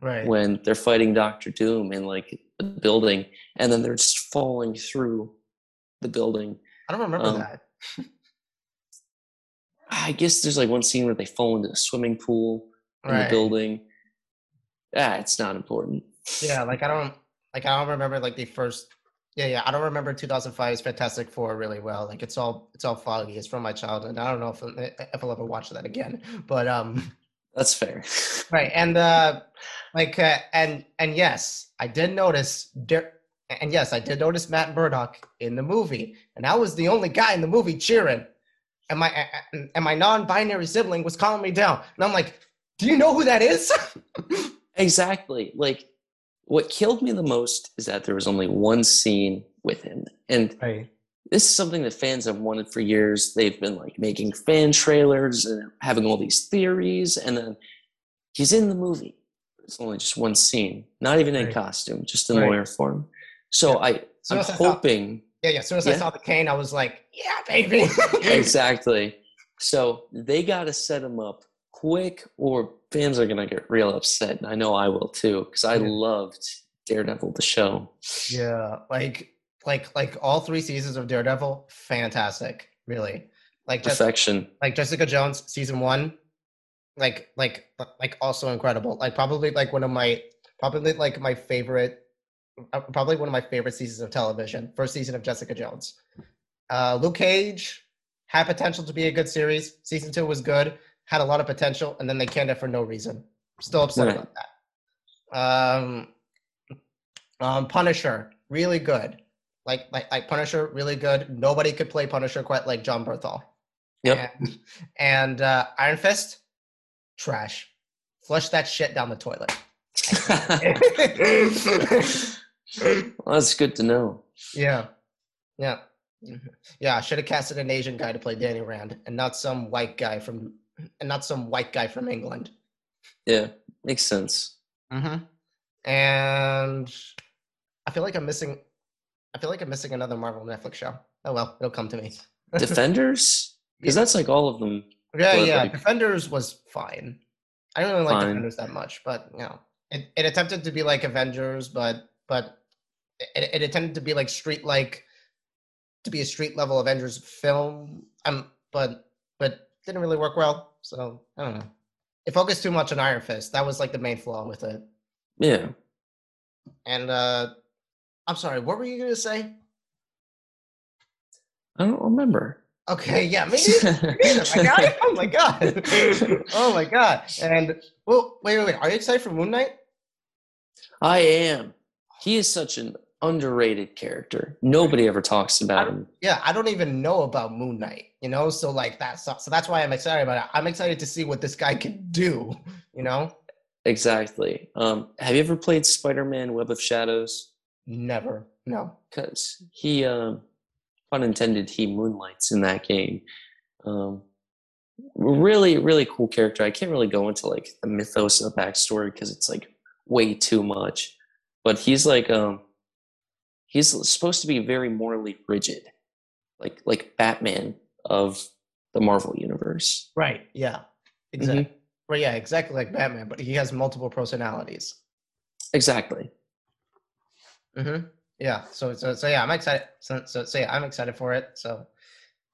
Right. when they're fighting Doctor Doom in like the building, and then they're just falling through the building. I don't remember um, that. I guess there's like one scene where they fall into a swimming pool in the building. Ah, it's not important. Yeah, like I don't like I don't remember like the first yeah, yeah. I don't remember 2005's Fantastic Four really well. Like it's all it's all foggy. It's from my childhood. I don't know if if I'll ever watch that again. But um That's fair. right and uh like uh, and and yes, I did notice and yes, I did notice Matt Murdock in the movie. And I was the only guy in the movie cheering. And my and and my non-binary sibling was calling me down. And I'm like, "Do you know who that is?" exactly. Like what killed me the most is that there was only one scene with him. And Right. this is something that fans have wanted for years. They've been like making fan trailers and having all these theories, and then he's in the movie. It's only just one scene, not even in Right. costume, just in Right. lawyer form. So I, So I'm I hoping Yeah, yeah. As soon as I saw the cane, I was like, "Yeah, baby." exactly. So they got to set him up quick, or fans are gonna get real upset. And I know I will too, because I Yeah. loved Daredevil the show. Yeah, like like like all three seasons of Daredevil, fantastic, really. Like just Perfection. like Jessica Jones season one, like like like also incredible. Like probably like one of my probably like my favorite, uh, probably one of my favorite seasons of television. First season of Jessica Jones. Uh, Luke Cage had potential to be a good series. Season two was good, had a lot of potential, and then they canned it for no reason. Still upset Right. about that. Um, um, Punisher, really good. Like like like Punisher, really good. Nobody could play Punisher quite like Jon Bernthal. Yep. And, and uh, Iron Fist, trash. Flush that shit down the toilet. well, that's good to know. yeah. Yeah. Yeah, I should have casted an Asian guy to play Danny Rand and not some white guy from and not some white guy from England. Yeah, makes sense. Mm-hmm. And I feel like I'm missing I feel like I'm missing another Marvel Netflix show. Oh well, it'll come to me. Defenders, because that's like all of them. Yeah, yeah. like- Defenders was fine. I don't really like Fine. Defenders that much, but you know, it, it attempted to be like Avengers, but but it, it attempted to be like street like to be a street level Avengers film. Um, but but didn't really work well. So I don't know. It focused too much on Iron Fist. That was like the main flaw with it. Yeah. And uh I'm sorry, what were you gonna say? I don't remember. Okay, yeah, me neither. me neither, my guy. Oh my god. oh my god. And well, wait, wait, wait. Are you excited for Moon Knight? I am. He is such an underrated character. Nobody ever talks about him. Yeah, I don't even know about Moon Knight, you know? So like that's so that's why I'm excited about it. I'm excited to see what this guy can do, you know? Exactly. Um, have you ever played Spider-Man: Web of Shadows? Never. No. Because he, um, pun intended, he moonlights in that game. Um, really, really cool character. I can't really go into like the mythos of the backstory because it's like way too much. But he's like, um, he's supposed to be very morally rigid, like like Batman of the Marvel universe. Right. Yeah. Exactly. Right, yeah, exactly like Batman, but he has multiple personalities. Exactly. Mm-hmm. Yeah. So so so yeah, I'm excited. So so, so yeah, I'm excited for it. So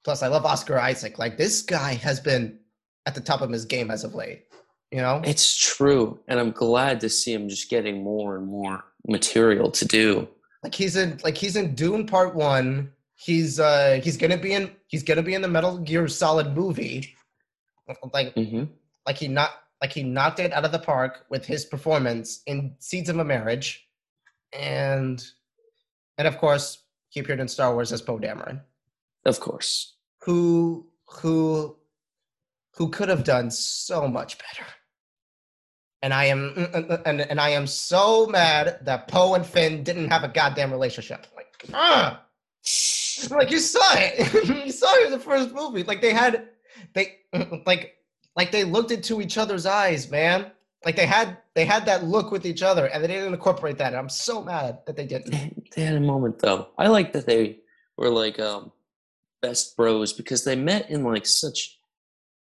plus I love Oscar Isaac. Like this guy has been at the top of his game as of late. You know? It's true, and I'm glad to see him just getting more and more material to do. Like he's in like he's in Dune Part One. He's uh he's gonna be in he's gonna be in the Metal Gear Solid movie. Like hmm like he not like he knocked it out of the park with his performance in Scenes of a Marriage, and and of course he appeared in Star Wars as Poe Dameron, Of course. who who who could have done so much better. And I am and, and I am so mad that Poe and Finn didn't have a goddamn relationship. Like, ah, like you saw it, you saw it in the first movie. Like they had, they like like they looked into each other's eyes, man. Like they had they had that look with each other, and they didn't incorporate that. And I'm so mad that they didn't. They had a moment though. I like that they were like um, best bros because they met in like such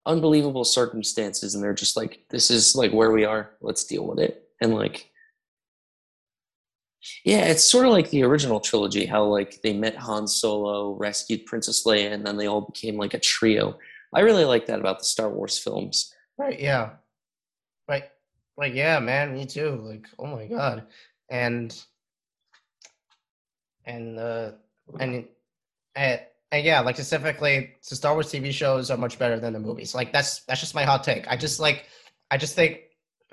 unbelievable circumstances, and they're just like, "This is like where we are. Let's deal with it." And like, yeah, it's sort of like the original trilogy. How like they met Han Solo, rescued Princess Leia, and then they all became like a trio. I really like that about the Star Wars films. Right? Yeah. Right. Like yeah, man. Me too. Like oh my god. And and uh and and, and yeah, like specifically, so Star Wars TV shows are much better than the movies. Like that's that's just my hot take. I just like, I just think,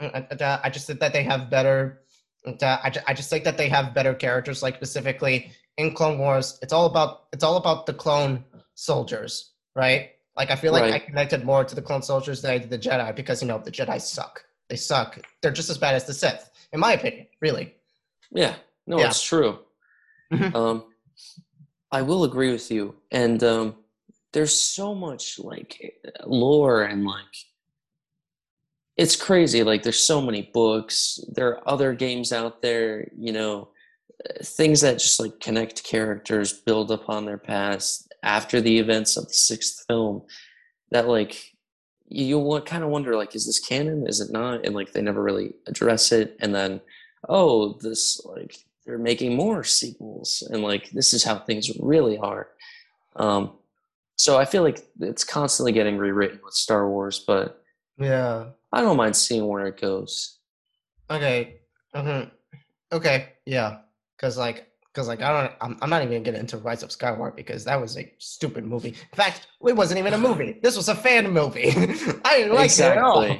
uh, uh, I just think that they have better. uh, I just, I just think that they have better characters. Like specifically in Clone Wars, it's all about it's all about the clone soldiers, right? Like I feel like I connected more to the clone soldiers than I did the Jedi because you know the Jedi suck. They suck. They're just as bad as the Sith, in my opinion. Really. Yeah, no, Yeah. it's true. Um, I will agree with you. And um, there's so much like lore and like it's crazy. Like there's so many books. There are other games out there. You know, things that just like connect characters, build upon their past after the events of the sixth film. That like you, kind of wonder like is this canon? Is it not? And like they never really address it. And then oh this like they're making more sequels and like this is how things really are um so i feel like it's constantly getting rewritten with star wars but Yeah. i don't mind seeing where it goes Okay. hmm Okay. Yeah. Cause like, cause like, I don't. I'm, I'm not even gonna get into Rise of Skywalker because that was a stupid movie. In fact, it wasn't even a movie. This was a fan movie. I didn't like it at all.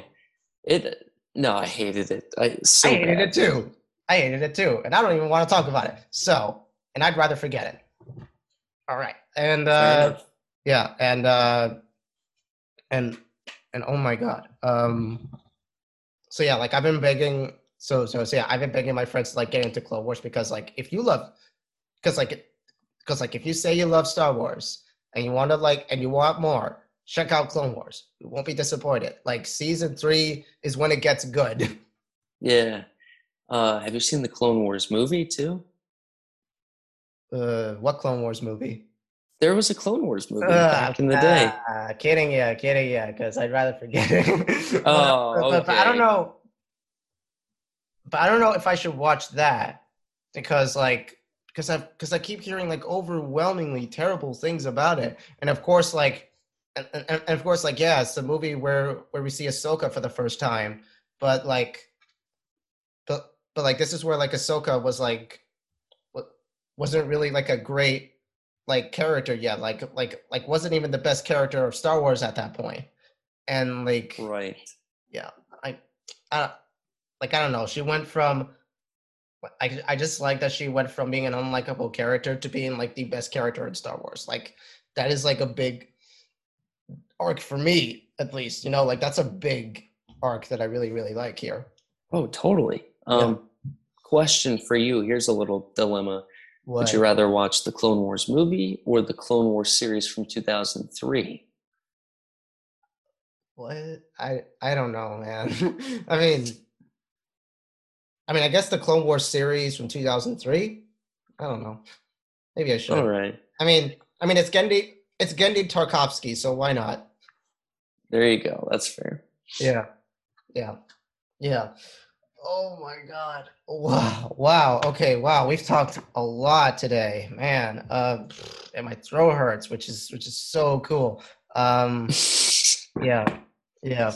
it no i hated it i so I hated bad. it too. I hated it too, and I don't even want to talk about it. So, and I'd rather forget it. All right, and uh, yeah, and uh, and and oh my god. Um, so yeah, like I've been begging. So so so yeah, I've been begging my friends to like get into Clone Wars because like if you love, because like because like if you say you love Star Wars and you want to like and you want more, check out Clone Wars. You won't be disappointed. Like season three is when it gets good. Yeah. Uh, have you seen the Clone Wars movie too? Uh, what Clone Wars movie? There was a Clone Wars movie Uh, back in the day. uh, kidding, yeah, kidding, yeah, because I'd rather forget it. Oh, but, but- but I don't know. But I don't know if I should watch that because, like, because I because I keep hearing like overwhelmingly terrible things about it, and of course, like, and, and, and of course, like, yeah, it's the movie where where we see Ahsoka for the first time, but like, but but like, this is where like Ahsoka was like, wasn't really like a great like character yet like like like wasn't even the best character of star wars at that point and like Right. Yeah. I i like i don't know she went from I, I just like that she went from being an unlikable character to being like the best character in star wars like that is like a big arc for me at least you know like that's a big arc that i really really like here Oh, totally. Um, Question for you. Here's a little dilemma. what Would you rather watch the Clone Wars movie or the Clone Wars series from 2003? What? I I don't know, man. I mean, I mean, I guess the Clone Wars series from 2003. I don't know. Maybe I should. All right. I mean, I mean, it's Genndy. It's Genndy Tartakovsky, so why not? There you go. That's fair. Yeah, yeah, yeah. Oh my God! Wow, wow. Okay, wow. We've talked a lot today, man. Uh, and my throat hurts, which is which is so cool. Um, Yeah, yeah,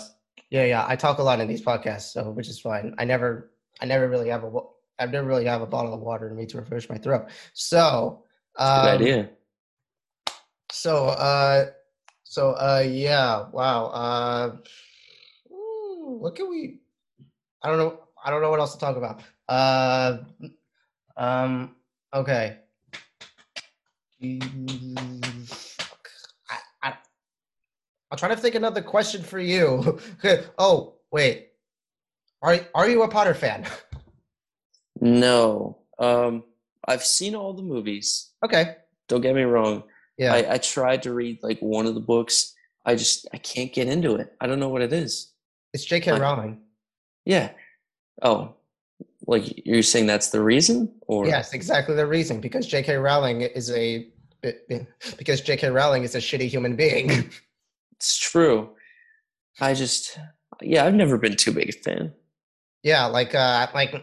yeah, yeah. I talk a lot in these podcasts, so which is fine. I never, I never really have a, wa- I never really have a bottle of water to me to refresh my throat. So, Good um, idea. So, uh, so, uh, yeah. Wow. Uh, what can we? I don't know. I don't know what else to talk about. Uh, um. Okay. I, I, I'm trying to think another question for you. oh, wait. Are are you a Potter fan? No. Um, I've seen all the movies. okay. Don't get me wrong. Yeah. I, I tried to read like one of the books. I just I can't get into it. I don't know what it is. it's J.K. Rowling. Yeah. Oh, like you're saying that's the reason, or Yes, exactly the reason. Because J.K. Rowling is a because J.K. Rowling is a shitty human being. it's true. I just yeah, I've never been too big a fan. yeah, like uh, like,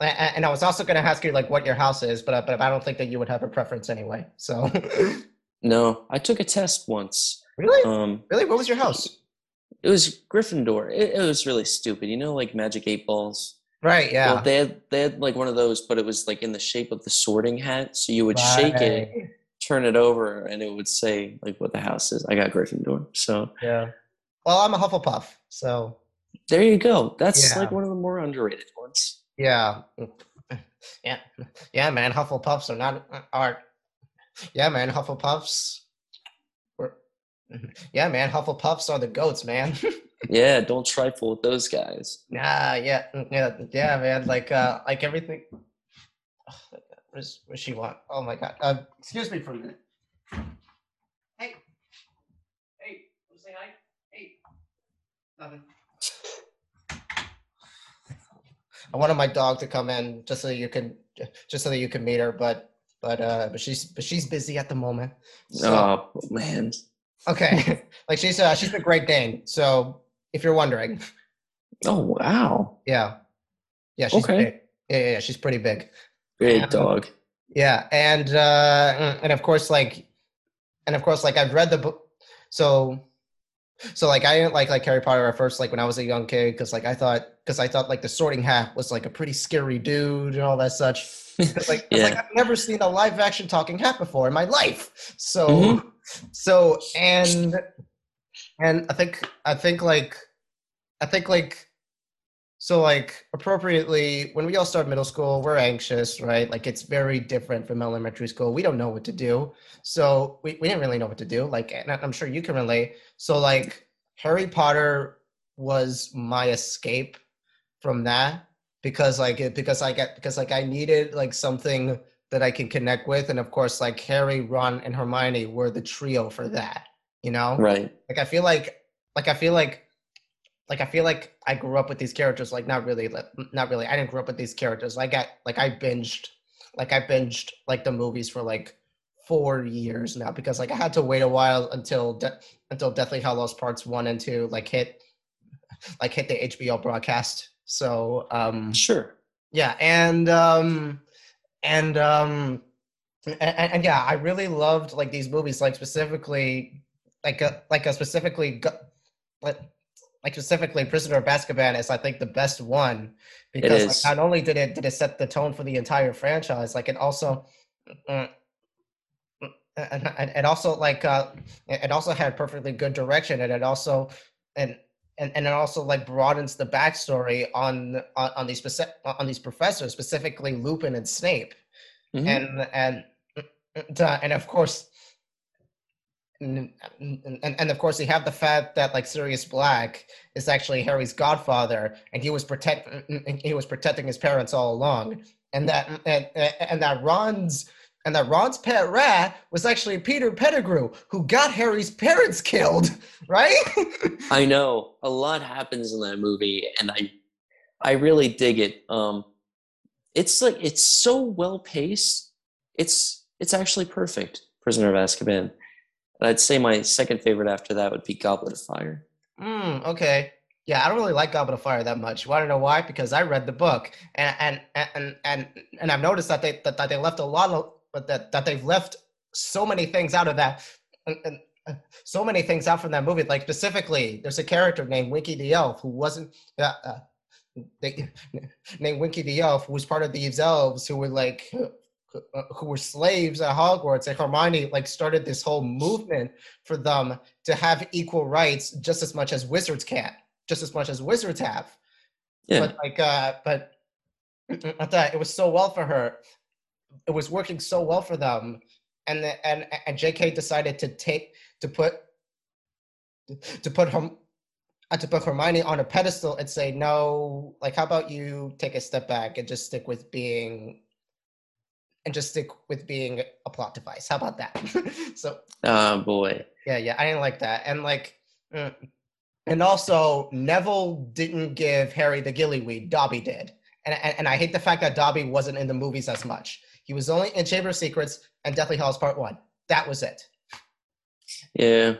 and I was also going to ask you like what your house is, but but I don't think that you would have a preference anyway. So, No, I took a test once. really, Um, really, what was your house? It was Gryffindor. It, it was really stupid. You know, like Magic Eight Balls. Right. Yeah. Well, they had they had like one of those, but it was like in the shape of the Sorting Hat. So you would shake it, turn it over, and it would say like what the house is. I got Gryffindor. So Yeah. Well, I'm a Hufflepuff, so there you go. That's Yeah. like one of the more underrated ones. yeah, yeah, yeah, man. Hufflepuffs are not art. Yeah, man. Hufflepuffs. Yeah, man. Hufflepuffs are the goats, man. Yeah, don't trifle with those guys. Nah, yeah, mm, yeah, yeah, man. Like, uh, like everything. Oh, Where's, where's she want? Oh my god. Uh, excuse me for a minute. Hey, hey, say hi. Hey, nothing. I wanted my dog to come in just so you can, just so that you can meet her, but, but, uh, but she's, but she's busy at the moment. So, Oh man. Okay, like she's, uh, she's a Great Dane. So, if you're wondering. Oh wow. Yeah. Yeah, she's Okay. big. Yeah, yeah, yeah, she's pretty big. Big dog. Yeah, and uh and of course like and of course like I've read the book so so like I didn't like like Harry Potter at first like when I was a young kid cuz like I thought cuz I thought like the sorting hat was like a pretty scary dude and all that such. like, 'cause, like yeah. I've never seen a live action talking hat before in my life. So Mhm. So and and I think I think like I think like so like appropriately when we all start middle school we're anxious right? Like it's very different from elementary school. We don't know what to do. So we, we didn't really know what to do. Like and i'm sure you can relate. So like harry potter was my escape from that because like it because i get because like i needed like something that I can connect with, and of course, like Harry, Ron, and Hermione were the trio for that. You know, Right. like I feel like, like I feel like, like I feel like I grew up with these characters. Like not really, like, not really. I didn't grow up with these characters. Like I, like I binged, like I binged like the movies for like four years now because like I had to wait a while until De- until Deathly Hallows Parts One and Two like hit, like hit the HBO broadcast. So um Sure. yeah, and um and um and, and, and yeah, I really loved like these movies, like specifically like a like a specifically like like specifically Prisoner of Azkaban is I think the best one because like, not only did it did it set the tone for the entire franchise, like it also mm, mm, and, and it also like uh it also had perfectly good direction and it also and and, and it also like broadens the backstory on on, on these specific on these professors specifically Lupin and Snape Mhm. and and and, uh, and of course and, and, and of course you have the fact that like Sirius Black is actually Harry's godfather and he was protect he was protecting his parents all along and that and, and that Ron's and that Ron's pet rat was actually Peter Pettigrew who got Harry's parents killed right I know a lot happens in that movie, and I, I really dig it. Um, it's like it's so well paced. It's it's actually perfect. Prisoner of Azkaban. And I'd say my second favorite after that would be Goblet of Fire. Mm, okay. Yeah, I don't really like Goblet of Fire that much. Want to know why? Because I read the book, and and and and and I've noticed that they that, that they left a lot of, but that that they've left so many things out of that, and, and, uh, so many things out from that movie. Like specifically, there's a character named Winky the Elf who wasn't. Uh, uh, they, named Winky the Elf, who was part of these elves who were like uh, who were slaves at Hogwarts, and Hermione like started this whole movement for them to have equal rights just as much as wizards can, just as much as wizards have. Yeah, But like, uh, but I thought it was so well for her. It was working so well for them, and the, and and J.K. decided to take to put to put her uh, to put Hermione on a pedestal and say no. Like, how about you take a step back and just stick with being and just stick with being a plot device. How about that? so oh boy. yeah, yeah, I didn't like that. And like, mm, and also Neville didn't give Harry the gillyweed. Dobby did, and, and and I hate the fact that Dobby wasn't in the movies as much. He was only in Chamber of Secrets and Deathly Hallows Part One. That was it. Yeah,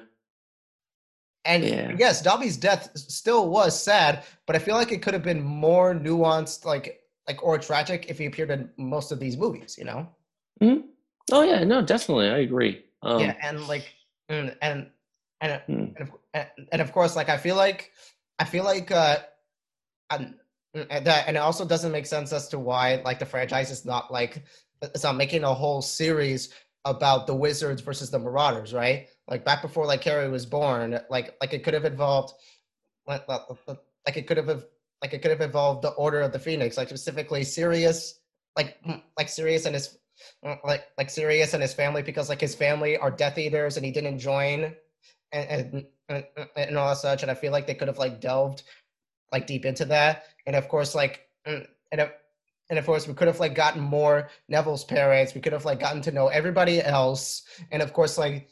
And Yeah. yes, Dobby's death still was sad, but I feel like it could have been more nuanced, like like or tragic if he appeared in most of these movies. You know? Oh yeah, no, definitely, I agree. Um, yeah, and like, mm, and and hmm. and of, and- and of course, like I feel like I feel like uh, and, and that and it also doesn't make sense as to why like the franchise is not like it's not making a whole series about the wizards versus the marauders, right? Like back before like Harry was born, like like it could have involved like it could have like it could have involved the Order of the Phoenix, like specifically Sirius, like like Sirius and his like like Sirius and his family because like his family are Death Eaters and he didn't join and and, and, all such. And I feel like they could have like delved like deep into that. And of course, like mm, and and of course we could have like gotten more Neville's parents. We could have like gotten to know everybody else. And of course, like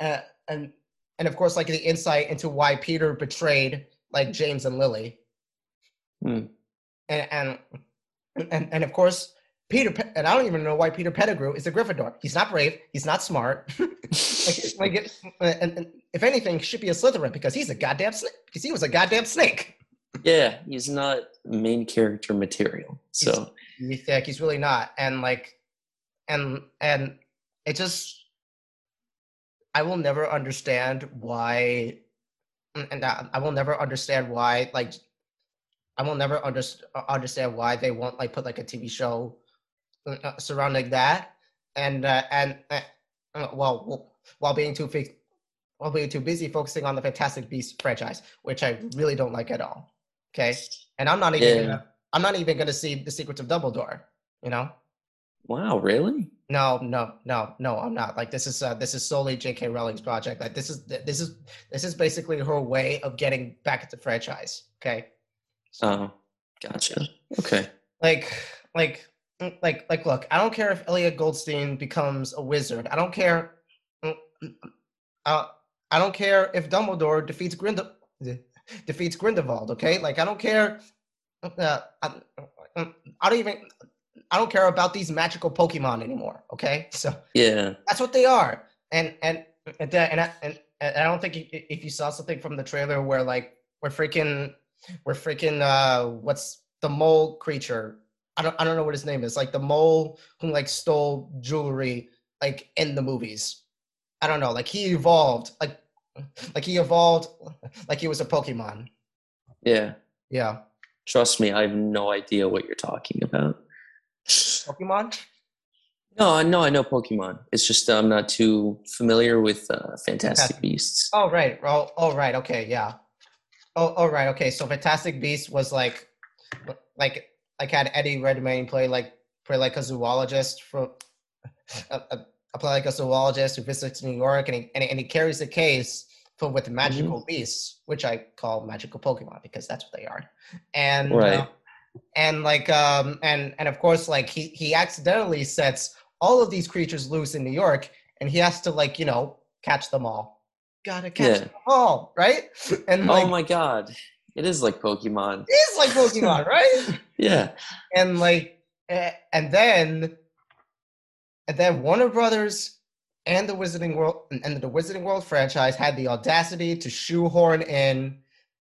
uh, and and of course like the insight into why Peter betrayed like James and Lily. Hmm. And and and and of course. Peter, Pe- and I don't even know why Peter Pettigrew is a Gryffindor. He's not brave. He's not smart. like, like it, and, and if anything, he should be a Slytherin because he's a goddamn snake. Because he was a goddamn snake. Yeah, he's not main character material. So You think he's really not, and like, and and it just, I will never understand why, and I, I will never understand why, like, I will never underst- understand why they won't like put like a TV show uh, surrounding that, and uh, and uh, uh, well, while being too fi- while being too busy focusing on the Fantastic Beasts franchise, which I really don't like at all. Okay, and I'm not even Yeah. gonna, I'm not even gonna see the Secrets of Dumbledore. You know, wow, really? no, no, no, no, I'm not. Like this is uh, this is solely J.K. Rowling's project. Like this is this is this is basically her way of getting back at the franchise. Okay, Oh, gotcha. Okay. like like like like look, I don't care if Elliot Goldstein becomes a wizard. I don't care. Uh, I don't care if Dumbledore defeats Grind defeats Grindelwald. Okay, like I don't care. Uh, I, I don't even. I don't care about these magical Pokemon anymore. Okay, so Yeah. that's what they are. And and and that- and I, and, and I don't think if if you saw something from the trailer where like we're freaking we're freaking uh what's the mole creature? I don't I don't know what his name is. Like the mole who like stole jewelry like in the movies. I don't know. Like he evolved like like he evolved like he was a Pokemon. Yeah. Yeah. Trust me, I have no idea what you're talking about. Pokemon? No, no, I know Pokemon. It's just I'm not too familiar with uh, Fantastic Beasts. Oh right. Oh, oh right. Okay. Yeah. Oh, oh right. Okay. So Fantastic Beasts was like, like, like had Eddie Redmayne play like play like a zoologist for, a, a, a play like a zoologist who visits New York and he and he, and he carries a case filled with magical beasts, which I call magical Pokemon because that's what they are. And Right. uh, and like um and and of course like he he accidentally sets all of these creatures loose in New York and he has to like you know catch them all. Gotta catch Yeah. them all, right? And like oh my god. It is like Pokemon. it's like Pokemon, right? Yeah. And like eh, and then and then Warner Brothers and the Wizarding World and the Wizarding World franchise had the audacity to shoehorn in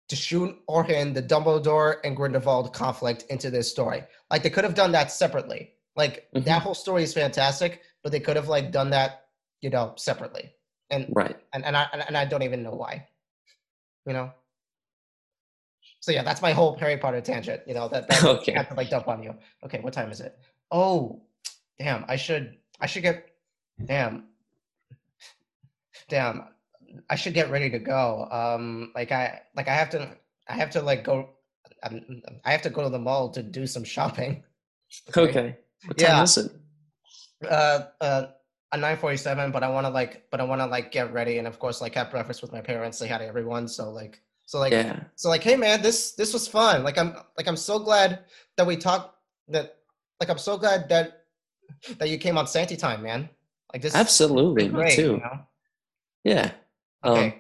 to shoehorn in the Dumbledore and Grindelwald conflict into this story. Like they could have done that separately. Like Mhm. that whole story is fantastic, but they could have like done that, you know, separately. And Right. and and I and, and I don't even know why. You know. So yeah, that's my whole Harry Potter tangent. You know that, that Okay. I have to like dump on you. Okay, what time is it? Oh, damn! I should I should get damn damn I should get ready to go. Um, like I like I have to I have to like go. Um, I have to go to the mall to do some shopping. Okay. What time Yeah. is it? uh uh a 947 but i want to like but i want to like get ready and of course like have breakfast with my parents say hi to everyone so like so like Yeah. so like hey man this this was fun like i'm like i'm so glad that we talked that like i'm so glad that that you came on santy time man like this Absolutely. is Me too. you know? Yeah. okay Um,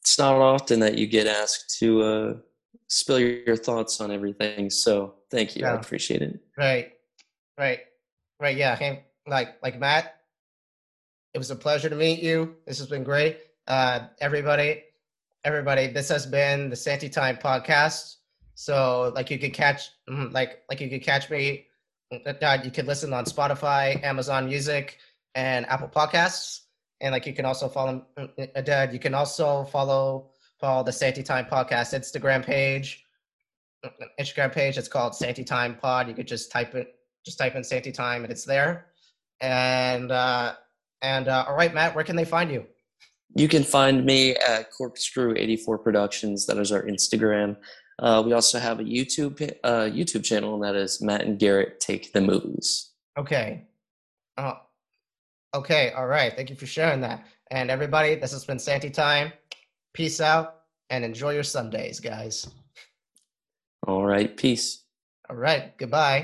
it's not often that you get asked to uh, spill your, thoughts on everything. So thank you. I appreciate it. right right right yeah hey like like matt it was a pleasure to meet you this has been great uh everybody everybody this has been the santy time podcast so like you could catch mhm, like like you could catch me you could listen on spotify amazon music and apple podcasts. And like you can also follow uh, Dad, you can also follow follow the santy time podcast instagram page. Instagram page it's called santy time pod. You could just type it just type in santy time and it's there. And uh and uh all right matt where can they find you? You can find me at Corkscrew84 Productions. That is our Instagram. Uh, we also have a YouTube uh, YouTube channel, and that is Matt and Garrett Take the Movies. Okay. Uh, okay. All right. Thank you for sharing that. And everybody, this has been Santy Time. Peace out and enjoy your Sundays, guys. All right, peace. All right. Goodbye.